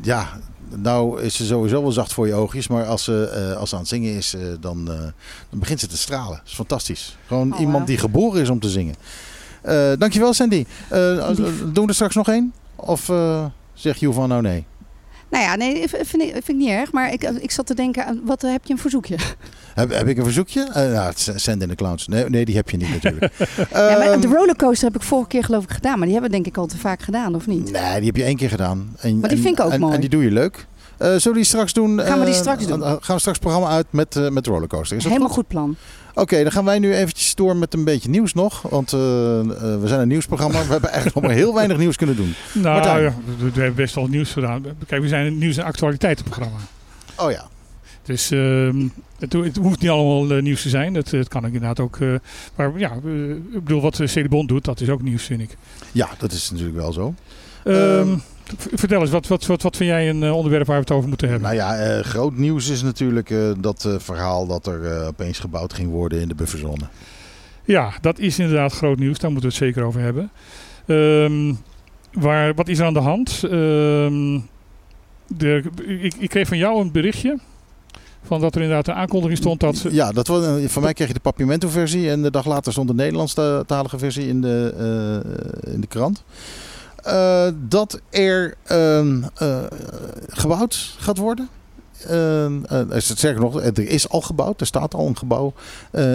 ja, nou is ze sowieso wel zacht voor je oogjes. Maar als ze, eh, als ze aan het zingen is, eh, dan, eh, dan begint ze te stralen. Dat is fantastisch. Gewoon Oh, iemand die geboren is om te zingen. Dankjewel Sandy. Doen we er straks nog één? Of eh, zeg je van nou nee? Nou ja, nee, vind, vind, ik- vind ik niet erg. Maar ik, ik zat te denken, aan- wat heb je een verzoekje? Heb, heb ik een verzoekje? Eh nou, het is Sandy en de Clowns. Nee, nee, die heb je niet natuurlijk. ja, maar Ehm, de rollercoaster heb ik vorige keer geloof ik gedaan. Maar die hebben we denk ik al te vaak gedaan, of niet? Nee, die heb je één keer gedaan. En, Maar die en- vind ik ook en, mooi. En die doe je leuk. Eh, zullen we die straks doen? Gaan we die Eh, straks doen? Gaan we straks het programma uit met, eh, met de rollercoaster. Is dat Helemaal goed plan. Oké, dan gaan wij nu eventjes door met een beetje nieuws nog. Want eh, eh, we zijn een nieuwsprogramma. We hebben eigenlijk nog maar heel weinig nieuws kunnen doen. Nou Martijn. ja, we, we hebben best wel nieuws gedaan. Kijk, we zijn een nieuws- en actualiteitenprogramma. Oh ja. Dus ehm, het, ho- het hoeft niet allemaal eh, nieuws te zijn. Het, het kan ook inderdaad ook... maar ja, ik bedoel, wat Celebond doet, dat is ook nieuws, vind ik. Ja, dat is natuurlijk wel zo. V- vertel eens, wat, wat, wat, wat vind jij een eh, onderwerp waar we het over moeten hebben? Nou ja, eh, groot nieuws is natuurlijk eh, dat verhaal dat er opeens gebouwd ging worden in de bufferzone. Ja, dat is inderdaad groot nieuws. Daar moeten we het zeker over hebben. Ehm, waar, wat is er aan de hand? Ehm, de, ik, ik kreeg van jou een berichtje. Van dat er inderdaad een aankondiging stond dat... Ja, dat was, van mij kreeg je de Papimento versie en de dag later stond de Nederlandstalige versie in de, in de krant. Eh, dat er ehm, eh, gebouwd gaat worden eh, eh, het sterker nog, er is al gebouwd, er staat al een gebouw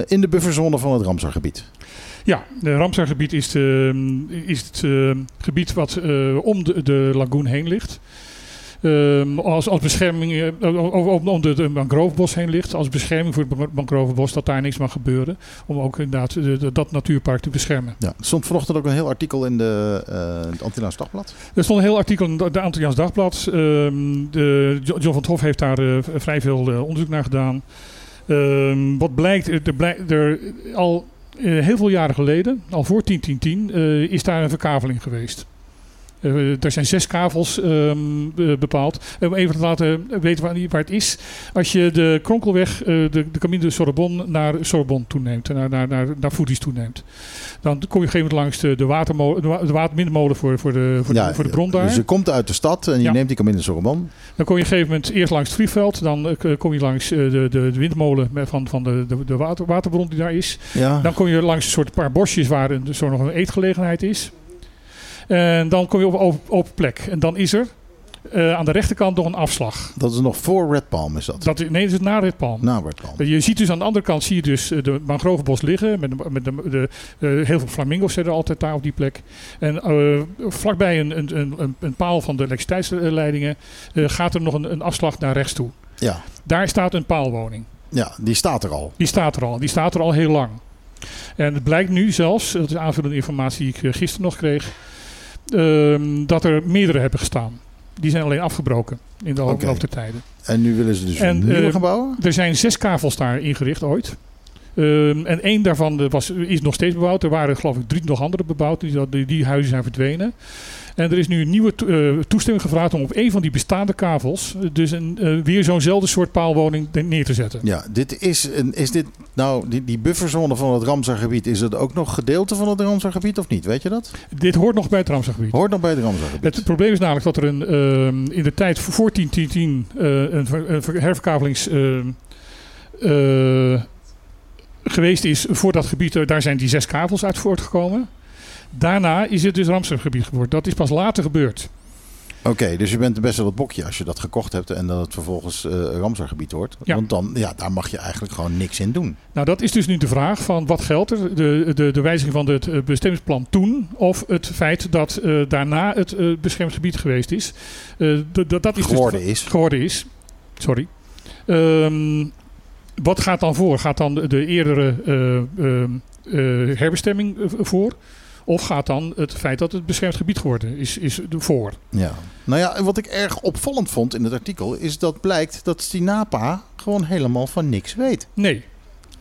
in de bufferzone van het Ramsargebied. Ja, de Ramsar-gebied is, is het gebied wat om de, de lagoon heen ligt. Ehm, als, als bescherming, eh, om, om, de, mangrovebos heen ligt. Als bescherming voor het mangrovebos, dat daar niks mag gebeuren. Om ook inderdaad de- de- dat natuurpark te beschermen. Ja, er stond vanochtend ook een heel artikel in de, eh het Antillaans Dagblad. Er stond een heel artikel in de Antilliaans Dagblad. Ehm, de, Jo- John van het Hof heeft daar eh, vrij veel onderzoek naar gedaan. Ehm, wat blijkt, er, blijkt er al heel veel jaren geleden, al voor 10-10-10, eh, is daar een verkaveling geweest. Eh, er zijn zes kavels ehm, eh, bepaald. Om even te laten weten waar, waar het is. Als je de Kronkelweg, eh, de, de Camino de Sorbonne, naar Sorbonne toeneemt, naar, naar, naar, naar Foodies toeneemt. Dan kom je op een gegeven moment langs de, de, watermolen, de, wa- de waterminmolen voor, voor, de, voor, de, voor de bron daar. Dus je komt uit de stad en je Ja. neemt die Camino Sorbonne. Dan kom je op een gegeven moment eerst langs het Vlieveld. Dan eh, kom je langs eh, de, de, de windmolen van, van de, de, de water, waterbron die daar is. Ja. Dan kom je langs een soort paar bosjes waar een, zo nog een eetgelegenheid is. En dan kom je op een open, open plek. En dan is er eh, aan de rechterkant nog een afslag. Dat is nog voor Red Palm, is dat? Dat, nee, dat is na Red Palm. Na Red Palm. Je ziet dus aan de andere kant zie je dus eh, de mangrovebos liggen. Met, de, met de, de, eh, heel veel flamingo's zitten altijd daar op die plek. En vlakbij een, een, een, een- paal van de elektriciteitsleidingen gaat er nog een, een afslag naar rechts toe. Ja. Daar staat een paalwoning. ja, die staat er al. Die staat er al. Die staat er al heel lang. En het blijkt nu zelfs, dat is aanvullende informatie die ik gisteren nog kreeg, dat er meerdere hebben gestaan. Die zijn alleen afgebroken in de loop der tijden. En nu willen ze dus En, een nieuwe eh, gaan bouwen? Er zijn zes kavels daar ingericht ooit. Ehm, en één daarvan eh, was, is nog steeds bebouwd. Er waren geloof ik drie nog andere bebouwd. Die, die, die huizen zijn verdwenen. En er is nu een nieuwe eh, toestemming gevraagd om op een van die bestaande kavels eh, dus een, eh, weer zo'nzelfde soort paalwoning neer te zetten. Ja, dit is, een, is dit nou, die, die bufferzone van het Ramsargebied, is het ook nog gedeelte van het Ramsargebied of niet? Weet je dat? Dit hoort nog bij het Ramsargebied. Hoort nog bij het Ramsargebied. Het probleem is namelijk dat er een, ehm, in de tijd voor 10-10-10 eh, een, ver- een ver- herverkavelings eh, geweest is voor dat gebied. Daar zijn die zes kavels uit voortgekomen. Daarna is het dus Ramsargebied geworden. Dat is pas later gebeurd. Oké, dus je bent best wel het bokje als je dat gekocht hebt en dat het vervolgens eh Ramsargebied wordt. Ja. Want dan, ja, daar mag je eigenlijk gewoon niks in doen. Nou, dat is dus nu de vraag van wat geldt er? De, de, de wijziging van het eh, bestemmingsplan toen of het feit dat eh, daarna het beschermd gebied geweest is. D- dat is Geworden dus, is. Geworden is. Sorry. Ehm, wat gaat dan voor? Gaat dan de, de eerdere eh, ehm, eh, herbestemming voor? Of gaat dan het feit dat het beschermd gebied geworden is, is voor? Ja. Nou ja, en wat ik erg opvallend vond in het artikel is dat blijkt dat Stinapa gewoon helemaal van niks weet. Nee.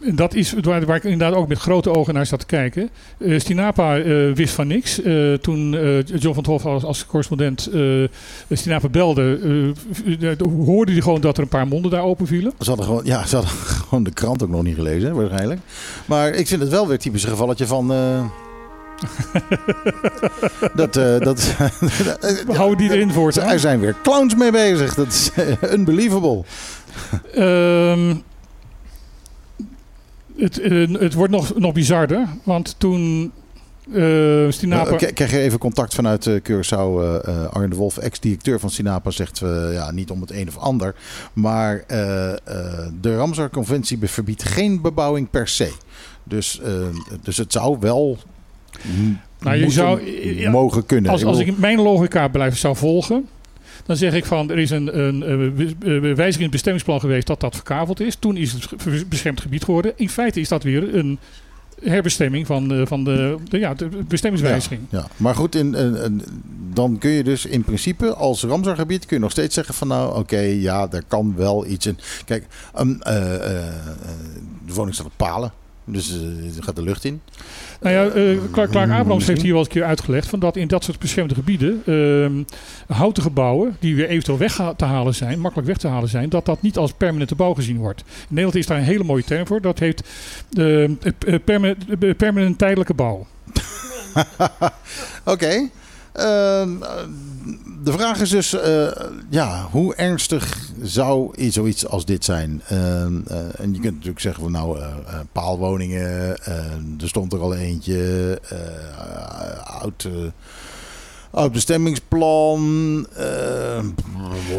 En Dat is waar, waar ik inderdaad ook met grote ogen naar zat te kijken. Eh, Stinapa eh, wist van niks. Eh, toen John van het Hof als, als correspondent Stinapa belde, hoorde hij gewoon dat er een paar monden daar open vielen. Ze hadden gewoon, ja, ze hadden gewoon de krant ook nog niet gelezen, waarschijnlijk. Maar ik vind het wel weer typisch een gevalletje van. dat, eh, dat, We houden die erin voor. er zijn weer clowns mee bezig. Dat is eh, unbelievable. Ehm, het, eh, het wordt nog, nog bizarder, want toen eh Stinapa... Nou, k- krijg je even contact vanuit eh Curaçao. Arjen de Wolf, ex-directeur van Sinapa, zegt ja, niet om het een of ander. Maar de Ramsar-conventie verbiedt geen bebouwing per se. Dus, dus het zou wel Nou, je zou, mogen kunnen. Als, Ik als ik mijn logica blijf zou volgen, dan zeg ik van er is een, een, eh, eh, wijziging in het bestemmingsplan geweest dat dat verkaveld is. Toen is het beschermd gebied geworden. In feite is dat weer een herbestemming van, eh, van de, de, ja, de bestemmingswijziging. Ja, ja. maar goed, in, in- in- dan kun je dus in principe als Ramsargebied kun je nog steeds zeggen van nou oké, ja, daar kan wel iets in. Kijk, eh, eh, eh, de woning staat op palen, dus eh, er gaat de lucht in. Nou ja, eh, Clark, Clark Mm, Abrams heeft hier wel eens een keer uitgelegd van dat in dat soort beschermde gebieden ehm, houten gebouwen die weer eventueel weg te halen zijn, makkelijk weg te halen zijn, dat dat niet als permanente bouw gezien wordt. In Nederland is daar een hele mooie term voor. Dat heet eh, eh, permanent, eh, permanent tijdelijke bouw. Oké. Ehm, eh, de vraag is dus, eh, ja, hoe ernstig zou iets, zoiets als dit zijn? Ehm, eh, en je kunt natuurlijk zeggen van nou, eh, paalwoningen, er stond er al eentje, oud, Oud bestemmingsplan.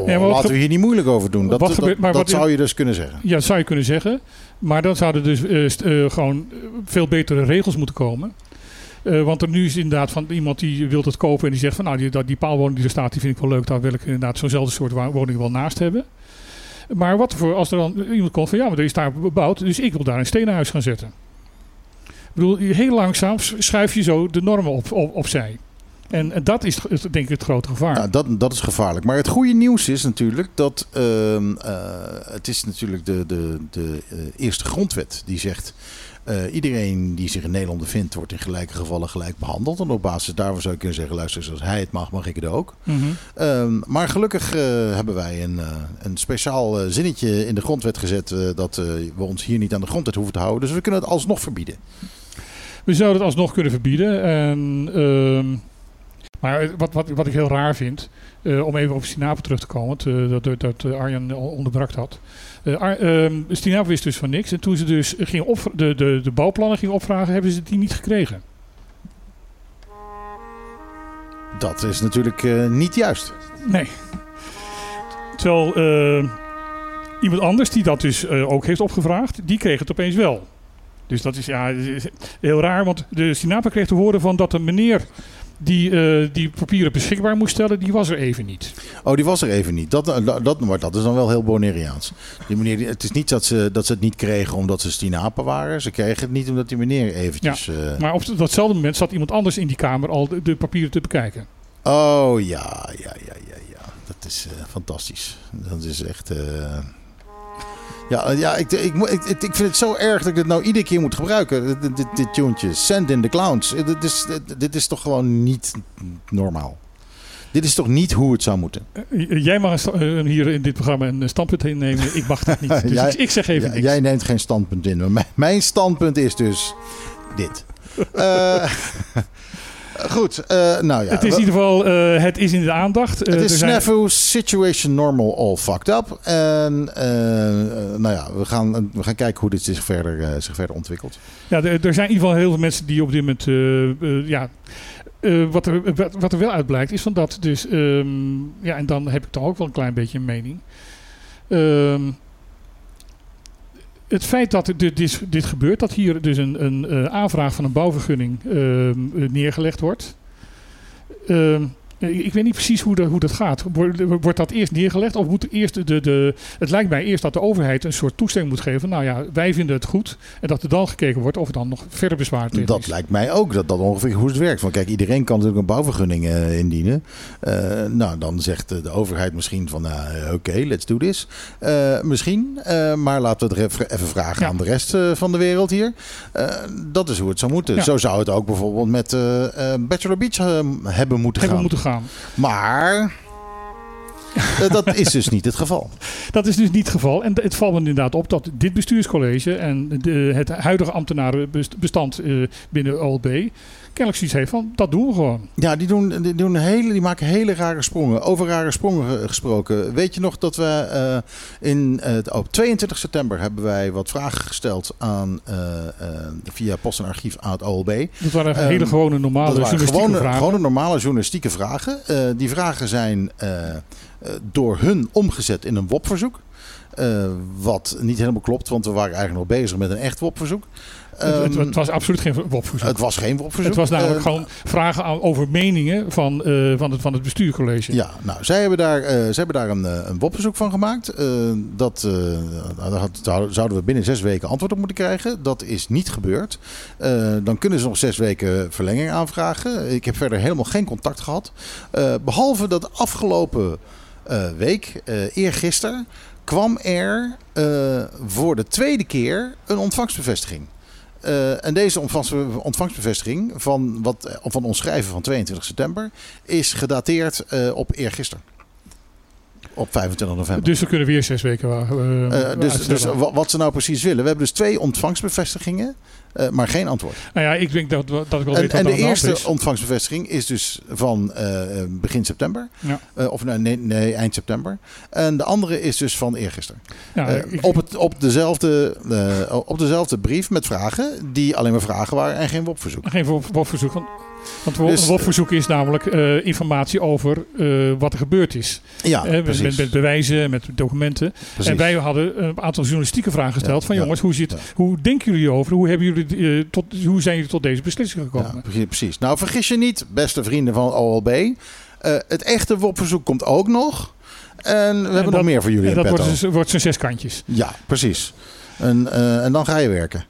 Ja, laten we hier niet moeilijk over doen. Dat, dat, dat zou je dus kunnen zeggen. Ja, dat zou je kunnen zeggen. Maar dan zouden dus gewoon veel betere regels moeten komen. Eh, want er nu is inderdaad van iemand die wil het kopen en die zegt van nou die, die paalwoning die er staat, die vind ik wel leuk. Daar wil ik inderdaad zo'nzelfde soort woning wel naast hebben. Maar wat voor als er dan iemand komt van ja, maar er is daar bebouwd, dus ik wil daar een stenen huis gaan zetten. Ik bedoel, heel langzaam schuif je zo de normen op, op, opzij. En, dat is denk ik het grote gevaar. Nou, dat, dat is gevaarlijk. Maar het goede nieuws is natuurlijk dat ehm, eh, het is natuurlijk de, de, de eh, eerste grondwet die zegt. Eh, iedereen die zich in Nederland bevindt, wordt in gelijke gevallen gelijk behandeld. En op basis daarvan zou je kunnen zeggen: luister, zoals hij het mag, mag ik het ook. Mhm. Ehm, maar gelukkig eh, hebben wij een, eh, een speciaal zinnetje in de grondwet gezet. dat we ons hier niet aan de grondwet hoeven te houden. Dus we kunnen het alsnog verbieden. We zouden het alsnog kunnen verbieden. En, ehm, maar wat, wat, wat ik heel raar vind, eh, om even op Stinapen terug te komen, eh, dat, dat, eh, Arjan al onderbrak had. Eh Ar, ehm, wist dus van niks. En toen ze dus gingen op, de, de, de bouwplannen gingen opvragen, hebben ze die niet gekregen. Dat is natuurlijk eh, niet juist. Nee. Terwijl eh, iemand anders die dat dus eh, ook heeft opgevraagd, die kreeg het opeens wel. Dus dat is ja, heel raar, want de Sinapen kreeg te horen van dat een meneer die eh, die papieren beschikbaar moest stellen, die was er even niet. Oh, die was er even niet. Dat, eh, dat, dat, maar dat is dan wel heel Bonaireaans. Die meneer, het is niet dat ze, dat ze het niet kregen omdat ze stinapen waren. Ze kregen het niet omdat die meneer eventjes... eh, Maar op datzelfde moment zat iemand anders in die kamer al de, de papieren te bekijken. Oh ja, ja, ja, ja, ja. Dat is fantastisch. Dat is echt. Ja, eh, ja ik, ik, ik, ik vind het zo erg dat ik het nou iedere keer moet gebruiken. Dit, dit, dit, dit. Send in the clowns. Eh, Dit is, dit, dit is toch gewoon niet normaal. Dit is toch niet hoe het zou moeten? Eh, Jij mag hier in dit programma een standpunt innemen. Ik mag dat niet. Dus Jij- ik, zeg even niks. Jij neemt geen standpunt in. Mijn, standpunt is dus dit. Eh, goed, eh, nou ja. het is in ieder geval, eh, het is in de aandacht. Eh, Het is zijn- snafu, situation normal, all fucked up. En nou ja, we gaan, we gaan kijken hoe dit zich verder, zich verder ontwikkelt. Ja, er, er zijn in ieder geval heel veel mensen die op dit moment. ja, wat, er, wat, wat er wel uit blijkt is van dat dus. ehm, ja, en dan heb ik toch ook wel een klein beetje een mening. Ehm, het feit dat dit, dit, gebeurt, dat hier dus een, een eh, aanvraag van een bouwvergunning ehm, eh, neergelegd wordt. Ehm, ik weet niet precies hoe, dat hoe dat gaat. Wordt, wordt dat eerst neergelegd? Of moet er eerst de, de. Het lijkt mij eerst dat de overheid een soort toestemming moet geven. Nou ja, wij vinden het goed. En dat er dan gekeken wordt of er dan nog verder bezwaar tegen Dat is. lijkt mij ook, dat dat ongeveer hoe het werkt. Van kijk, iedereen kan natuurlijk een bouwvergunning eh, indienen. Eh, nou, dan zegt de, overheid misschien van, nou, eh, oké, let's do this. Eh, misschien, eh, maar laten we het even, even vragen aan de rest eh, van de wereld hier. Eh, dat is hoe het zou moeten. Ja. Zo zou het ook bijvoorbeeld met eh, eh, Bachelor Beach eh, hebben moeten Hebben gaan. moeten gaan. Maar eh, dat is dus niet het geval. Dat is dus niet het geval. En het valt me inderdaad op dat dit bestuurscollege en de, het huidige ambtenarenbestand eh, binnen OLB kennelijk zoiets heeft van dat doen we gewoon. Ja, die, doen, die, doen hele, die maken hele rare sprongen. Over rare sprongen ge- gesproken. Weet je nog dat we eh, in, eh, op 22 september hebben wij wat vragen gesteld aan, eh, via post en archief aan het OLB. Dat waren Ehm, hele gewone normale journalistieke gewone, vragen. gewone normale journalistieke vragen. Die vragen zijn door hun omgezet in een WOP-verzoek. Wat niet helemaal klopt, want we waren eigenlijk nog bezig met een echt WOP-verzoek. Het- Ehm, het was absoluut geen WOP-verzoek. het was geen WOP-verzoek. Het was namelijk Eh, gewoon vragen aan, over meningen van, eh, van, het, van het bestuurcollege. Ja, nou, zij hebben daar, zij hebben daar een, eh, een WOP-verzoek van gemaakt. Dat, had- zouden we binnen zes weken antwoord op moeten krijgen. Dat is niet gebeurd. Dan kunnen ze nog zes weken verlenging aanvragen. Ik heb verder helemaal geen contact gehad. Eh, behalve dat afgelopen week, eergisteren, kwam er voor de tweede keer een ontvangstbevestiging. Eh, en deze ontvangst, ontvangstbevestiging van, wat, eh, van ons schrijven van 22 september is gedateerd eh, op eergisteren. Op 25 november. Dus we kunnen weer zes weken Eh, dus, dus wa- wat ze nou precies willen. We hebben dus twee ontvangstbevestigingen, eh, maar geen antwoord. Nou ja, ik denk dat, dat ik wel En, weet en de eerste is. ontvangstbevestiging is dus van eh, eh, begin september. Ja. Of nee, nee, nee, eind september. En de andere is dus van eergisteren. Ja, ik- op, het, op, dezelfde, op dezelfde brief met vragen die alleen maar vragen waren en geen WOP-verzoek. Geen wo- WOP-verzoek. Want, want Dus- een WOP-verzoek is namelijk informatie over wat er gebeurd is. Ja, Eh, met, met, met bewijzen, met documenten. Precies. En wij hadden een aantal journalistieke vragen gesteld. Ja, van ja, jongens, hoe, zit, hoe denken jullie over? Hoe, hebben jullie, eh, tot, hoe zijn jullie tot deze beslissing gekomen? Ja, precies. Nou, vergis je niet, beste vrienden van OLB. eh, het echte WOP-verzoek komt ook nog. En we hebben nog meer voor jullie En in dat petto. wordt, dus, wordt zo'n zes kantjes. Ja, precies. En, eh, en dan ga je werken.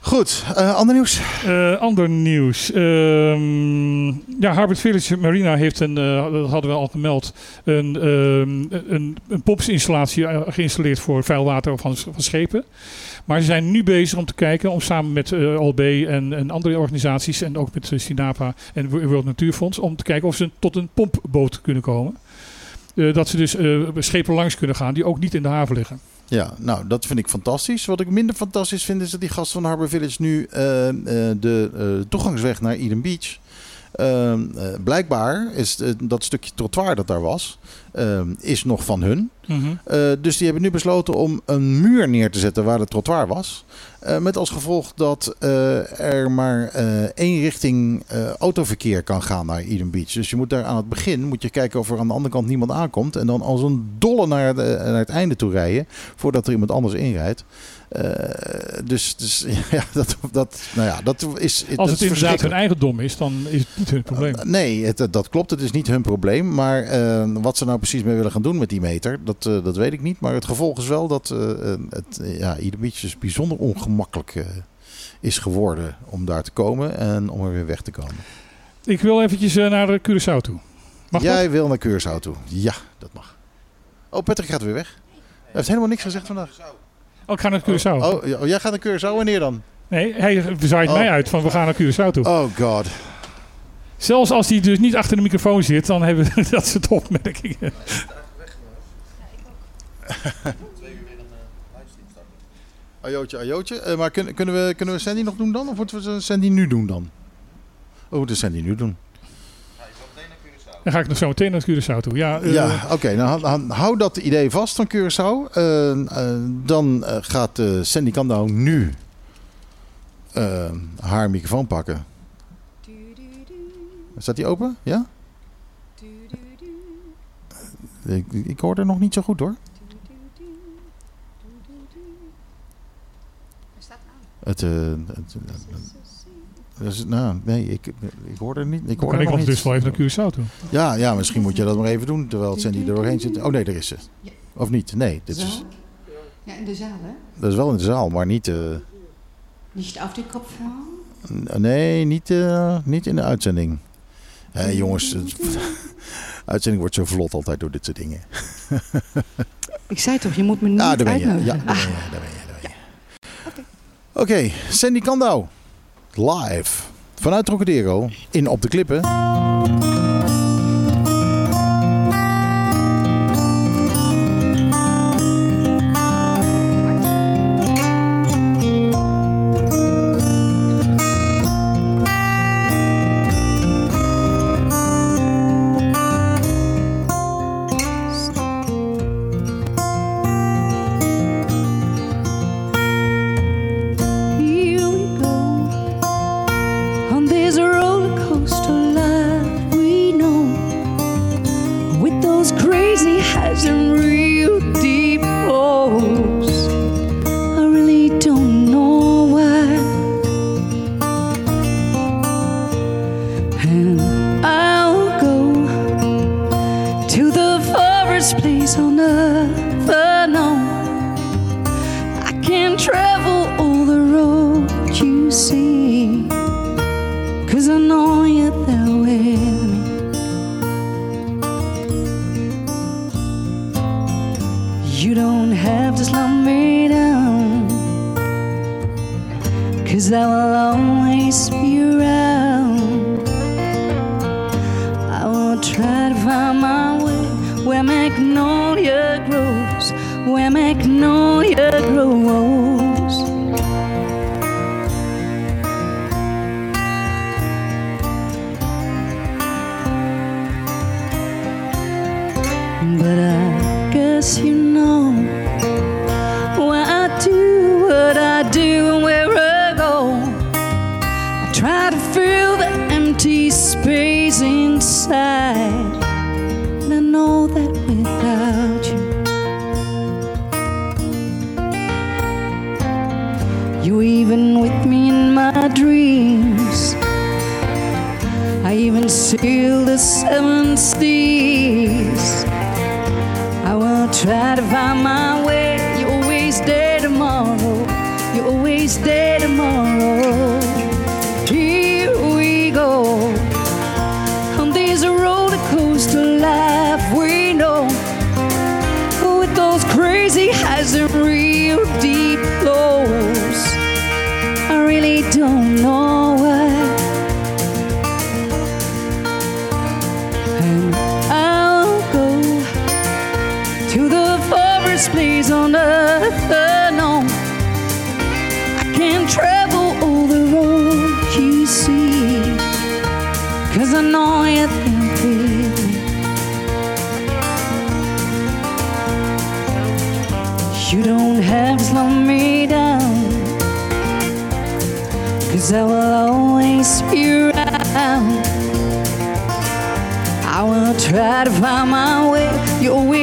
Goed, eh, ander nieuws? Eh, ander nieuws. Ehm, ja, Harvard Village Marina heeft een, dat hadden we al gemeld, een, ehm, een, een pompsinstallatie eh, geïnstalleerd voor vuil water van, van schepen. Maar ze zijn nu bezig om te kijken, om samen met OLB en, andere organisaties en ook met eh, Sinapa en World Natuurfonds, om te kijken of ze tot een pompboot kunnen komen. Eh, dat ze dus schepen langs kunnen gaan die ook niet in de haven liggen. Ja, nou, dat vind ik fantastisch. Wat ik minder fantastisch vind, is dat die gasten van Harbor Village nu de toegangsweg naar Eden Beach. Ehm, eh, blijkbaar is eh, dat stukje trottoir dat daar was, ehm, is nog van hun. Mhm. Eh, dus die hebben nu besloten om een muur neer te zetten waar het trottoir was. Met als gevolg dat er maar één richting autoverkeer kan gaan naar Eden Beach. Dus je moet daar aan het begin moet je kijken of er aan de andere kant niemand aankomt. En dan als een dolle naar, de- naar het einde toe rijden. Voordat er iemand anders inrijdt. Eh, dus dus ja, dat, dat, nou ja, dat is. Als dat is het inderdaad hun eigendom is, dan is het niet hun probleem. Nee, het, dat klopt. Het is niet hun probleem. Maar eh, wat ze nou precies mee willen gaan doen met die meter, dat, eh, dat weet ik niet. Maar het gevolg is wel dat eh, eh, het, eh, ja, Eden Beach dus bijzonder ongemakkelijk eh, is geworden om daar te komen en om er weer weg te komen. Ik wil eventjes eh, naar Curaçao toe. Mag Jij dat? wil naar Curaçao toe. Ja, dat mag. Oh, Patrick gaat weer weg. Hij heeft helemaal niks gezegd vandaag. Oh, ik ga naar Curaçao. Oh, oh, oh, jij gaat naar Curaçao. Wanneer dan? Nee, hij zaait Oh. mij uit van we gaan naar Curaçao toe. Oh god. Zelfs als hij dus niet achter de microfoon zit, dan hebben we dat soort opmerkingen. Ajootje, ajootje. Eh, maar kun- kunnen, we, kunnen we Sandy nog doen dan? Of moeten we Sandy nu doen dan? Oh, moeten Sandy nu doen? Dan ga ik nog zo meteen naar Curaçao toe. Ja, eh, Ja, oké. nou, hou- dat idee vast van Curaçao. Eh, eh, dan gaat Sandy Kandau nu haar microfoon pakken. Staat die open? Ja? Ik, hoor er nog niet zo goed hoor. Het, het, eh, dus, nou, nee, ik, ik hoor er niet. Ik hoor kan er ik ondertussen wel even naar Curaçao toe. Ja, ja, misschien moet je dat maar even doen terwijl Sandy er doorheen zit. Oh nee, daar is ze. Of niet? Nee, dit is, Ja, in de zaal, hè? dat is wel in de zaal, maar niet... eh, Niet auf die Kopfhörer? n- nee, niet, eh, niet in de uitzending. Hé jongens, het- uitzending wordt zo vlot altijd door dit soort dingen. Ik zei toch, je moet me niet Ah, daar ben je. Ja, daar ben je. Daar ben je, daar ben je. Oké, Sandy Kandau. Live. Vanuit Trocadero. In Op de Klippen. You, even with me in my dreams. I even sail the seven seas. I will try to find my way. Try to find my way. You're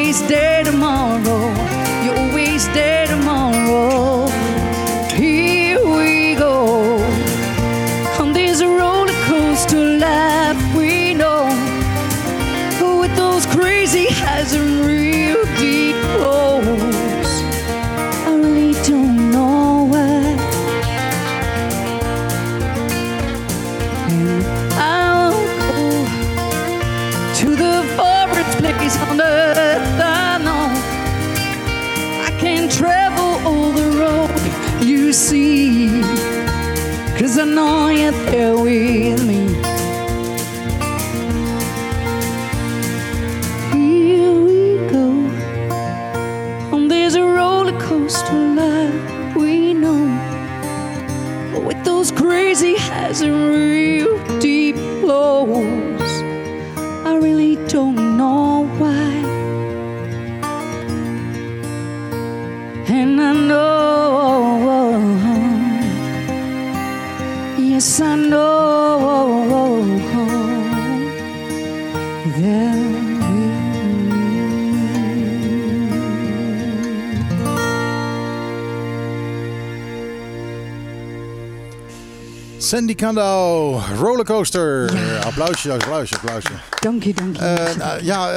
Sandy Kando, rollercoaster. Applausje, applausje, applausje. Dank je, dank je. Eh, nou, ja,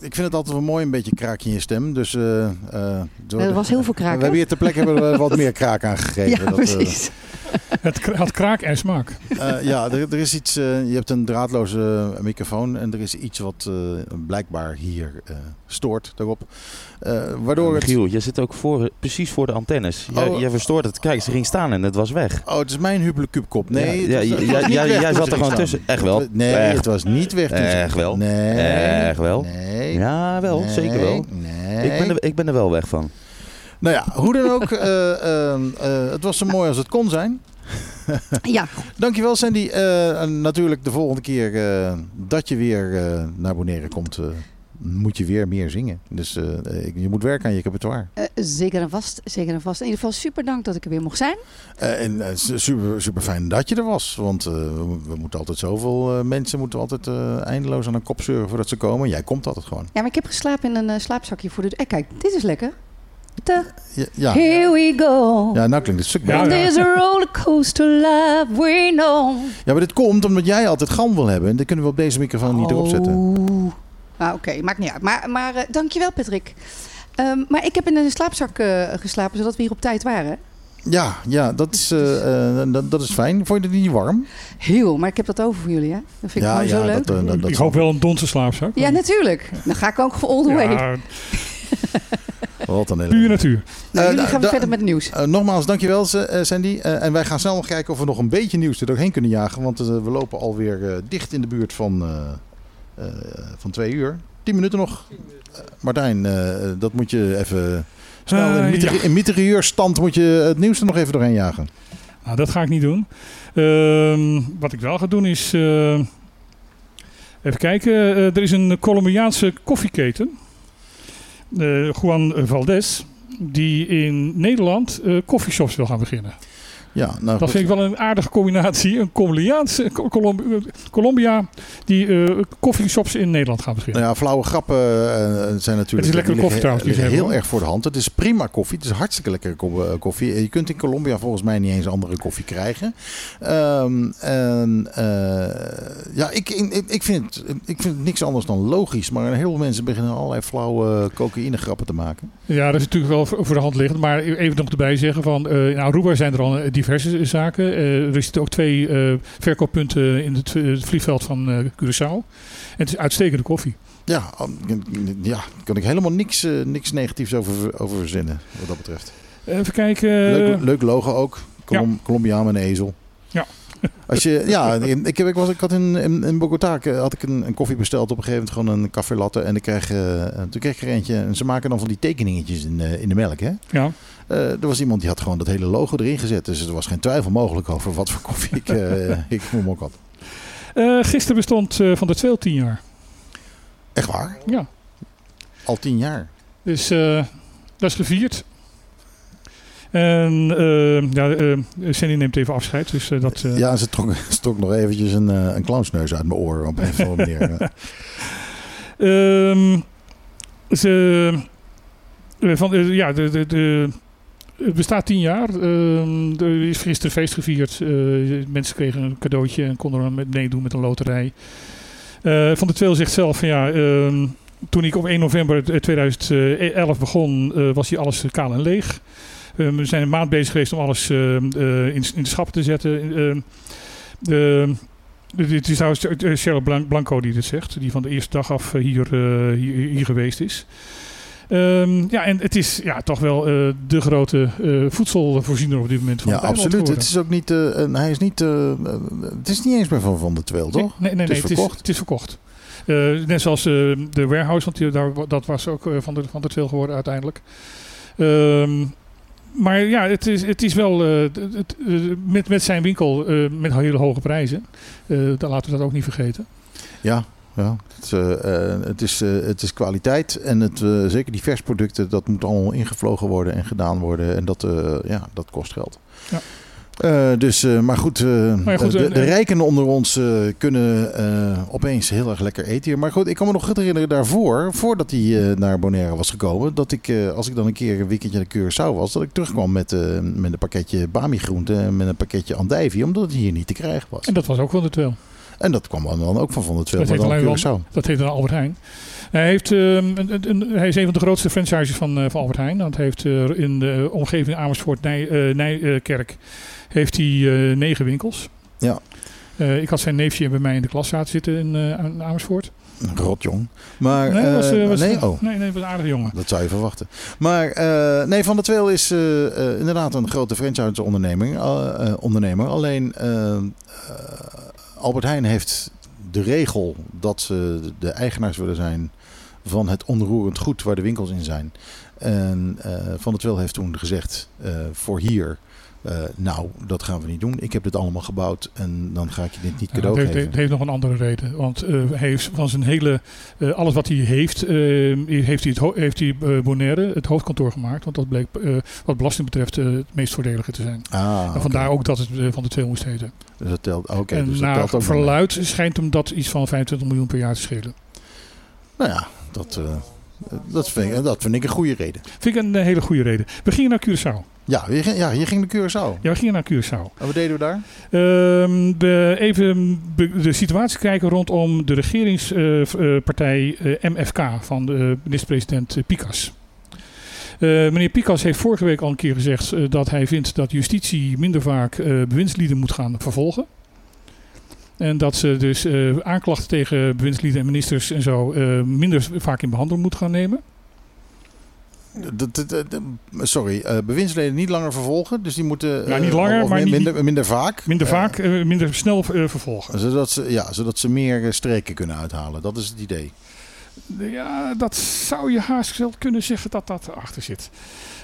ik vind het altijd wel mooi, een beetje kraak in je stem. Dus, door er was heel veel kraak, We hebben hier ter plekke wat meer kraak aangegeven. Ja, Dat, precies. Het had kraak en smaak. eh, ja, er, er is iets. eh, je hebt een draadloze microfoon en er is iets wat eh, blijkbaar hier eh, stoort daarop. Eh, waardoor het. Giel, jij zit ook voor, precies voor de antennes. Jij, Oh. jij verstoort het. Kijk, ze ging staan en het was weg. Oh, het is mijn Hubble Cubekop. Nee, Ja, het was- ja, ja, niet ja, weg jij zat er gewoon tussen. Echt wel. Nee, Echt. het was niet weg. toen Echt wel. Nee. Echt wel. Nee. Ja, wel. Nee. Zeker wel. Nee. Ik ben, er, ik ben er wel weg van. Nou ja, hoe dan ook. eh, eh, eh, het was zo mooi als het kon zijn. Ja. Dankjewel Sandy. Eh, en natuurlijk de volgende keer dat je weer naar Bonaire komt, moet je weer meer zingen. Dus je moet werken aan je repertoire. Eh, zeker en vast, zeker en vast. In ieder geval super dank dat ik er weer mocht zijn. En su- super, super fijn dat je er was. Want we, we moeten altijd zoveel mensen moeten altijd eindeloos aan een kop zeuren voordat ze komen. Jij komt altijd gewoon. Ja, maar ik heb geslapen in een slaapzakje voor de... Eh, kijk, dit is lekker. Ja, ja. Here we go. ja nou klinkt het stuk beter. this rollercoaster life we know. Ja, maar dit komt omdat jij altijd gal wil hebben. En dan kunnen we op deze microfoon niet erop zetten. Oh. Ah, Oké, maakt niet uit. Maar, maar eh, dankjewel Patrick. Ehm, maar ik heb in een slaapzak eh, geslapen, zodat we hier op tijd waren. Ja, ja dat, is, eh, eh, dat, dat is fijn. Vond je het niet warm? Heel, maar ik heb dat over voor jullie, hè? Dat vind ik Ja, gewoon ja, zo leuk. dat, dat- dat ik hoop wel een donse slaapzak. ja, natuurlijk. Dan ga ik ook all the way. Wat een puur natuur. Nou, Eh, jullie gaan verder met het nieuws. Eh, nogmaals, dankjewel eh, Sandy. En wij gaan snel nog kijken of we nog een beetje nieuws er doorheen kunnen jagen. Want we lopen alweer dicht in de buurt van, eh, eh, van twee uur. 10 minuten nog. Martijn, eh, dat moet je even snel in, mitre- ja. moet je het nieuws er nog even doorheen jagen. Nou, dat ga ik niet doen. Ehm, wat ik wel ga doen is. eh, even kijken. er is een Colombiaanse koffieketen. Eh, Juan Valdez. Die in Nederland eh coffeeshops wil gaan beginnen. Ja, nou dat goed. vind ik wel een aardige combinatie. Een Colombiaanse Co- Colom- eh, Colombia die eh coffeeshops in Nederland gaat beginnen. Nou ja, flauwe grappen eh, zijn natuurlijk Het is lekkere die koffie trouwens, die liggen heel erg voor de hand. Het is prima koffie. Het is hartstikke lekkere ko- eh, koffie. Je kunt in Colombia volgens mij niet eens andere koffie krijgen. Ehm, en, eh, ja, ik, ik, ik, vind het, ik vind het niks anders dan logisch. Maar heel veel mensen beginnen allerlei flauwe cocaïne grappen te maken. Ja, dat is natuurlijk wel voor de hand liggend. Maar even nog erbij zeggen van... eh in Aruba zijn er al eh, diverse zaken. Eh, er zitten ook twee eh, verkooppunten in het, eh, vliegveld van Curaçao. En het is uitstekende koffie. Ja, um, ja kan ik helemaal niks, niks negatiefs over, over verzinnen wat dat betreft. Even kijken. Leuk, leuk logo ook. Colom, Colombiaan met een ezel. Ja. Als je, ja, ik, heb, ik, was, ik had in, in, in Bogota had ik een, een koffie besteld. Op een gegeven moment gewoon een café latte. En ik kreeg, eh, toen kreeg ik er eentje. En ze maken dan van die tekeningetjes in, in de melk. Hè? Ja. Eh, er was iemand die had gewoon dat hele logo erin gezet. Dus er was geen twijfel mogelijk over wat voor koffie ik, eh ik mok had. Eh, gisteren bestond eh, Van der Tweel tien jaar. Echt waar? Ja. Al tien jaar. Dus dat is gevierd. En ja, Sandy neemt even afscheid. Dus dat... Ja, ze trok, ze trok nog eventjes een, een clownsneus uit mijn oor op een of andere manier. Ehm, ze, van, ja, de, de, de, het bestaat tien jaar. Ehm, er is gisteren feest gevierd. Eh, mensen kregen een cadeautje en konden er met meedoen met een loterij. Eh, van de Tweel zegt zelf van ja, ehm, toen ik op 1 november 2011 begon, eh, was hier alles kaal en leeg. Eh, we zijn een maand bezig geweest om alles in, in de schappen te zetten. Het is trouwens Cheryl Blan- Blanco die dit zegt, die van de eerste dag af hier, hier, hier geweest is. Ehm, ja, en het is ja, toch wel eh, de grote eh, voedselvoorziener op dit moment van Ja, absoluut. Het is ook niet, een- hij is niet, het is niet eens meer van Van de Tweel, toch? Nee, nee, nee, het is verkocht. Het is, verkocht. Net zoals de warehouse, want die, daar, dat was ook van de, van de Tweel geworden uiteindelijk. Ehm, maar ja, het is, het is wel het, met, met zijn winkel met hele hoge prijzen. Dan laten we dat ook niet vergeten. Ja, ja. Het, is, eh, eh, het, is, eh, het is kwaliteit en het, eh, zeker die versproducten, dat moet allemaal ingevlogen worden en gedaan worden. En dat, ja, dat kost geld. Ja. Dus, maar goed, Maar goed, de, de rijken onder ons kunnen opeens heel erg lekker eten hier. Maar goed, ik kan me nog herinneren daarvoor, voordat hij naar Bonaire was gekomen, dat ik, als ik dan een keer een weekendje naar Curaçao was, dat ik terugkwam met, met een pakketje bami groenten en met een pakketje andijvie, omdat het hier niet te krijgen was. En dat was ook van de Tweel. En dat kwam dan ook van Van der Dat maar dan Curaçao. wel, dat heet dan Albert Heijn. Hij, heeft, ehm, een, een- hij is een van de grootste franchises van, eh, van Albert Heijn. Hij heeft eh, in de omgeving Amersfoort, Nij, eh, Nijkerk, heeft hij negen winkels. Ja. Ik had zijn neefje bij mij in de klas zaten zitten in, in Amersfoort. Rot jong. Maar, nee, was, was, nee, oh. nee, nee, was een aardige jongen. Dat zou je verwachten. Maar nee, Van der Tweel is inderdaad een grote franchise-ondernemer. eh, ondernemer. Alleen Albert Heijn heeft de regel dat ze de eigenaars willen zijn van het onroerend goed waar de winkels in zijn. En eh, Van der Tweel heeft toen gezegd eh, voor hier... eh, nou, dat gaan we niet doen. Ik heb dit allemaal gebouwd en dan ga ik je dit niet cadeau het, heeft, geven. het heeft nog een andere reden. Want eh, hij heeft van zijn hele, eh, alles wat hij heeft, heeft hij, het, heeft hij Bonaire, het hoofdkantoor gemaakt. Want dat bleek wat belasting betreft het meest voordelige te zijn. Ah, en vandaar ook dat het van de twee moest heten. Dus dat telt, oké, en dus naar verluid schijnt hem dat iets van 25 miljoen per jaar te schelen. Nou ja, dat, dat, vind ik, dat vind ik een goede reden. Vind ik een hele goede reden. We gingen naar Curaçao. Ja, je, ging- ja, ging naar Curaçao. Ja, we gingen naar Curaçao. En wat deden we daar? Ehm, we even de situatie kijken rondom de regeringspartij eh, MFK van de minister-president eh, Picas. Eh, meneer Picas heeft vorige week al een keer gezegd eh, dat hij vindt dat justitie minder vaak eh, bewindslieden moet gaan vervolgen. En dat ze dus eh, aanklachten tegen bewindslieden en ministers en zo eh, minder vaak in behandeling moet gaan nemen. Sorry, eh bewindsleden niet langer vervolgen. Dus die moeten. Ja, niet eh, langer, maar niet- minder, minder vaak. Minder Eh, vaak, minder snel vervolgen. zodat, ze, ja, zodat ze meer streken kunnen uithalen. Dat is het idee. Ja, dat zou je haast wel kunnen zeggen dat dat erachter zit.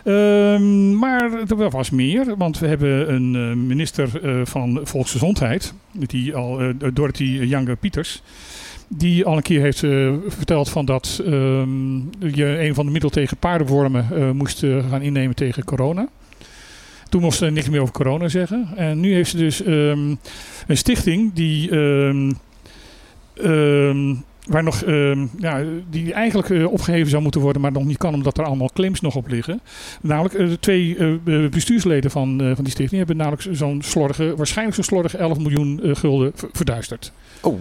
Ehm, maar er was meer, want we hebben een minister van Volksgezondheid, die al, Dorothy Younger Pieters, die al een keer heeft eh, verteld van dat ehm, je een van de middelen tegen paardenwormen eh, moest eh, gaan innemen tegen corona. Toen mocht ze niks meer over corona zeggen. En nu heeft ze dus ehm, een stichting die, ehm, waar nog, ja, die eigenlijk eh, opgeheven zou moeten worden, maar nog niet kan omdat er allemaal claims nog op liggen. Namelijk de twee bestuursleden van, van die stichting hebben namelijk zo'n slordige, waarschijnlijk zo'n slordige 11 miljoen gulden ver- verduisterd. Oh.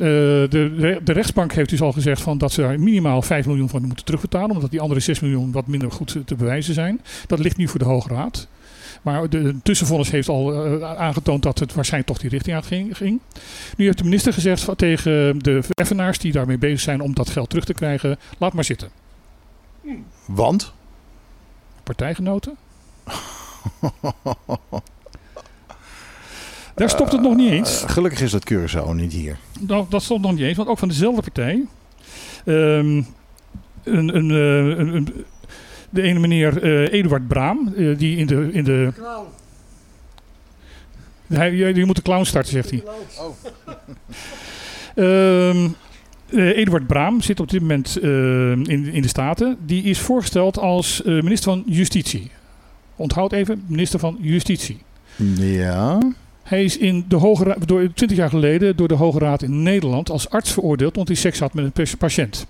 Eh, de, de rechtsbank heeft dus al gezegd van dat ze daar minimaal 5 miljoen van moeten terugbetalen, omdat die andere 6 miljoen wat minder goed te bewijzen zijn. Dat ligt nu voor de Hoge Raad. Maar de, tussenvonnis heeft al eh, aangetoond dat het waarschijnlijk toch die richting uit ging, ging. Nu heeft de minister gezegd van- tegen de effenaars die daarmee bezig zijn om dat geld terug te krijgen, laat maar zitten. Want? Partijgenoten? Daar stopt het nog niet eens. Eh, gelukkig is dat Curaçao niet hier. Nou, dat stond nog niet eens, want ook van dezelfde partij. Ehm, een, een, eh, een, een- de ene meneer eh, Eduard Braam, die in de. In de hij, je, moet de clown starten, zegt hij. Ehm, eh, Eduard Braam zit op dit moment in, in de Staten. Die is voorgesteld als minister van Justitie. Onthoud even, minister van Justitie. Ja. Hij is in de Hoge Raad, door, 20 jaar geleden door de Hoge Raad in Nederland als arts veroordeeld omdat hij seks had met een patiënt.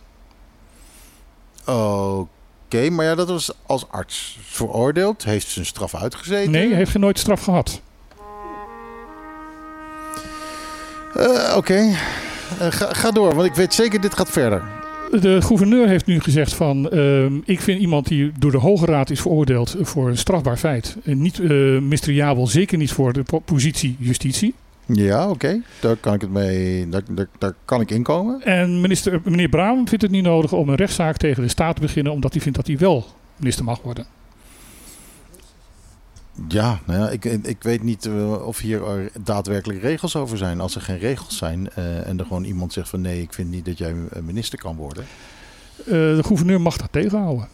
Oké, maar ja, dat was als arts veroordeeld. Heeft zijn straf uitgezeten. Nee, hij heeft geen nooit straf gehad. Eh, Oké, Eh, ga, ga door, want ik weet zeker dit gaat verder. De gouverneur heeft nu gezegd van ehm, ik vind iemand die door de Hoge Raad is veroordeeld voor een strafbaar feit en niet ministeriabel, zeker niet voor de po- positie justitie. Ja, oké. Daar kan ik het mee. Daar, daar, daar kan ik inkomen. En minister, meneer Braam vindt het niet nodig om een rechtszaak tegen de staat te beginnen omdat hij vindt dat hij wel minister mag worden. Ja, nou ja ik, ik weet niet eh, of hier er daadwerkelijk regels over zijn. Als er geen regels zijn eh, en er gewoon iemand zegt van nee, ik vind niet dat jij eh, minister kan worden. De gouverneur mag dat tegenhouden.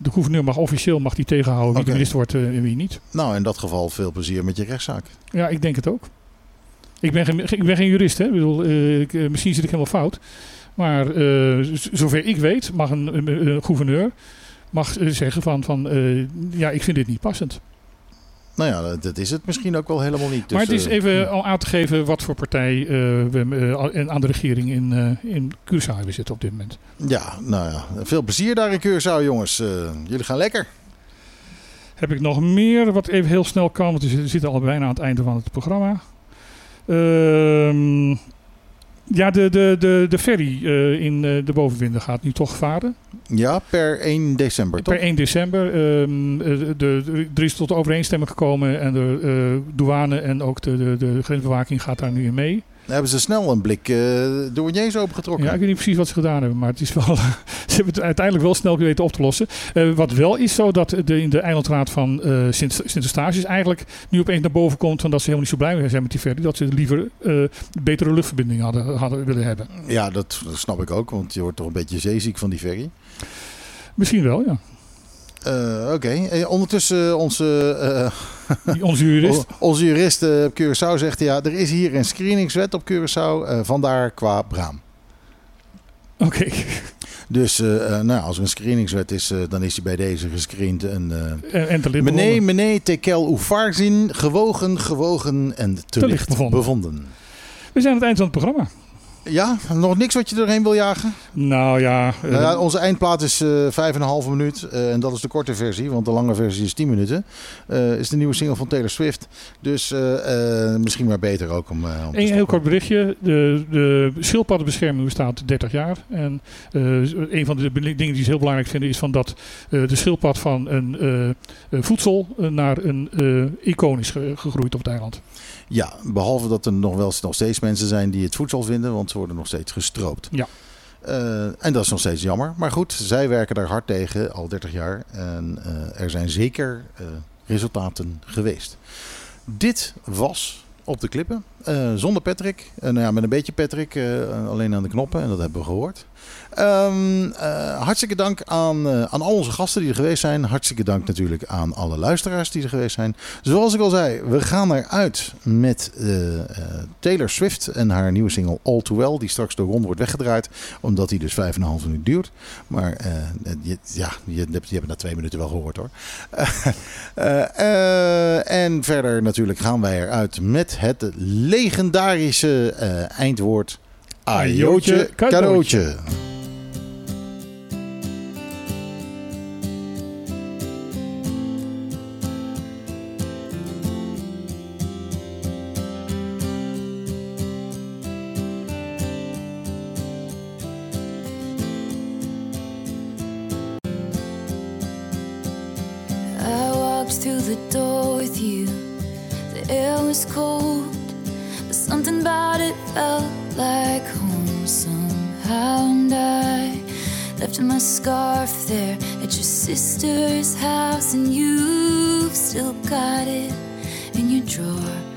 De gouverneur mag officieel mag die tegenhouden wie de minister wordt en wie niet. Nou, in dat geval veel plezier met je rechtszaak. Ja, ik denk het ook. Ik ben geen, ik ben geen jurist, hè. Ik bedoel, ik, misschien zit ik helemaal fout. Maar zover ik weet, mag een, gouverneur mag zeggen van, van ja, ik vind dit niet passend. Nou ja, dat- is het misschien ook wel helemaal niet. Dus, maar het is eh, even al aan te geven wat voor partij eh, we eh, aan de regering in, eh in Curaçao hebben zitten op dit moment. Ja, nou ja, veel plezier daar in Curaçao, jongens. Jullie gaan lekker. Heb ik nog meer wat even heel snel kan, want we zitten- zitten al bijna aan het einde van het programma. Ehm, ja, de, de, de, de ferry eh, in eh, de bovenwinden gaat nu toch varen. Ja, per 1 december, toch? Per 1 december. ehm, eh, de, de, er is tot overeenstemming gekomen en de douane en ook de, de, de grensbewaking gaat daar nu in mee. Dan hebben ze snel een blik uh, douaniers opengetrokken. Ja, ik weet niet precies wat ze gedaan hebben, maar het is wel, ze hebben het uiteindelijk wel snel weten op te lossen. Eh, wat wel is zo dat de, in de eilandraad van eh Sint, Sint-Eustatius eigenlijk nu opeens naar boven komt van dat ze helemaal niet zo blij zijn met die ferry. Dat ze liever eh betere luchtverbinding hadden, hadden willen hebben. Ja, dat, dat snap ik ook, want je wordt toch een beetje zeeziek van die ferry. Misschien wel, ja. Uh, Oké, okay. ondertussen onze, uh, onze jurist, onze jurist uh, op Curaçao zegt ja, er is hier een screeningswet op Curaçao, vandaar qua braam. Oké. Okay. Dus nou, als er een screeningswet is, dan is hij bij deze gescreend. En, en, en te licht meneer, meneer Tekel Oefarzin, gewogen, gewogen en te, te licht bevonden. bevonden. We zijn aan het eind van het programma. Ja, nog niks wat je doorheen wil jagen? Nou ja. Uh, nou ja onze eindplaat is uh, vijf en een halve minuut. Uh, en dat is de korte versie, want de lange versie is 10 minuten. Is de nieuwe single van Taylor Swift. Dus misschien maar beter ook om. om Een heel kort berichtje. De, de schildpaddenbescherming bestaat 30 jaar. En een van de dingen die ze heel belangrijk vinden is van dat de schildpad van een voedsel naar een icoon is gegroeid op het eiland. Ja, behalve dat er nog wel nog steeds mensen zijn die het voedsel vinden, want worden nog steeds gestroopt. Ja. Uh, en dat is nog steeds jammer. Maar goed, zij werken daar hard tegen, al 30 jaar. En uh, er zijn zeker uh, resultaten geweest. Dit was op de klippen. Eh, zonder Patrick. Eh, nou ja, met een beetje Patrick. eh, alleen aan de knoppen. En dat hebben we gehoord. Eh, hartstikke dank aan, eh, aan al onze gasten die er geweest zijn. Hartstikke dank natuurlijk aan alle luisteraars die er geweest zijn. Zoals ik al zei, we gaan eruit met eh, Taylor Swift en haar nieuwe single All Too Well. Die straks door Ron wordt weggedraaid. Omdat die dus vijf en een half minuut duurt. Maar je, ja, je, hebt- je hebt na twee minuten wel gehoord hoor. En verder natuurlijk gaan wij eruit met het legendarische eindwoord. Ajootje, cadeautje. Cold, but something about it felt like home somehow. And I left my scarf there at your sister's house, and you've still got it in your drawer.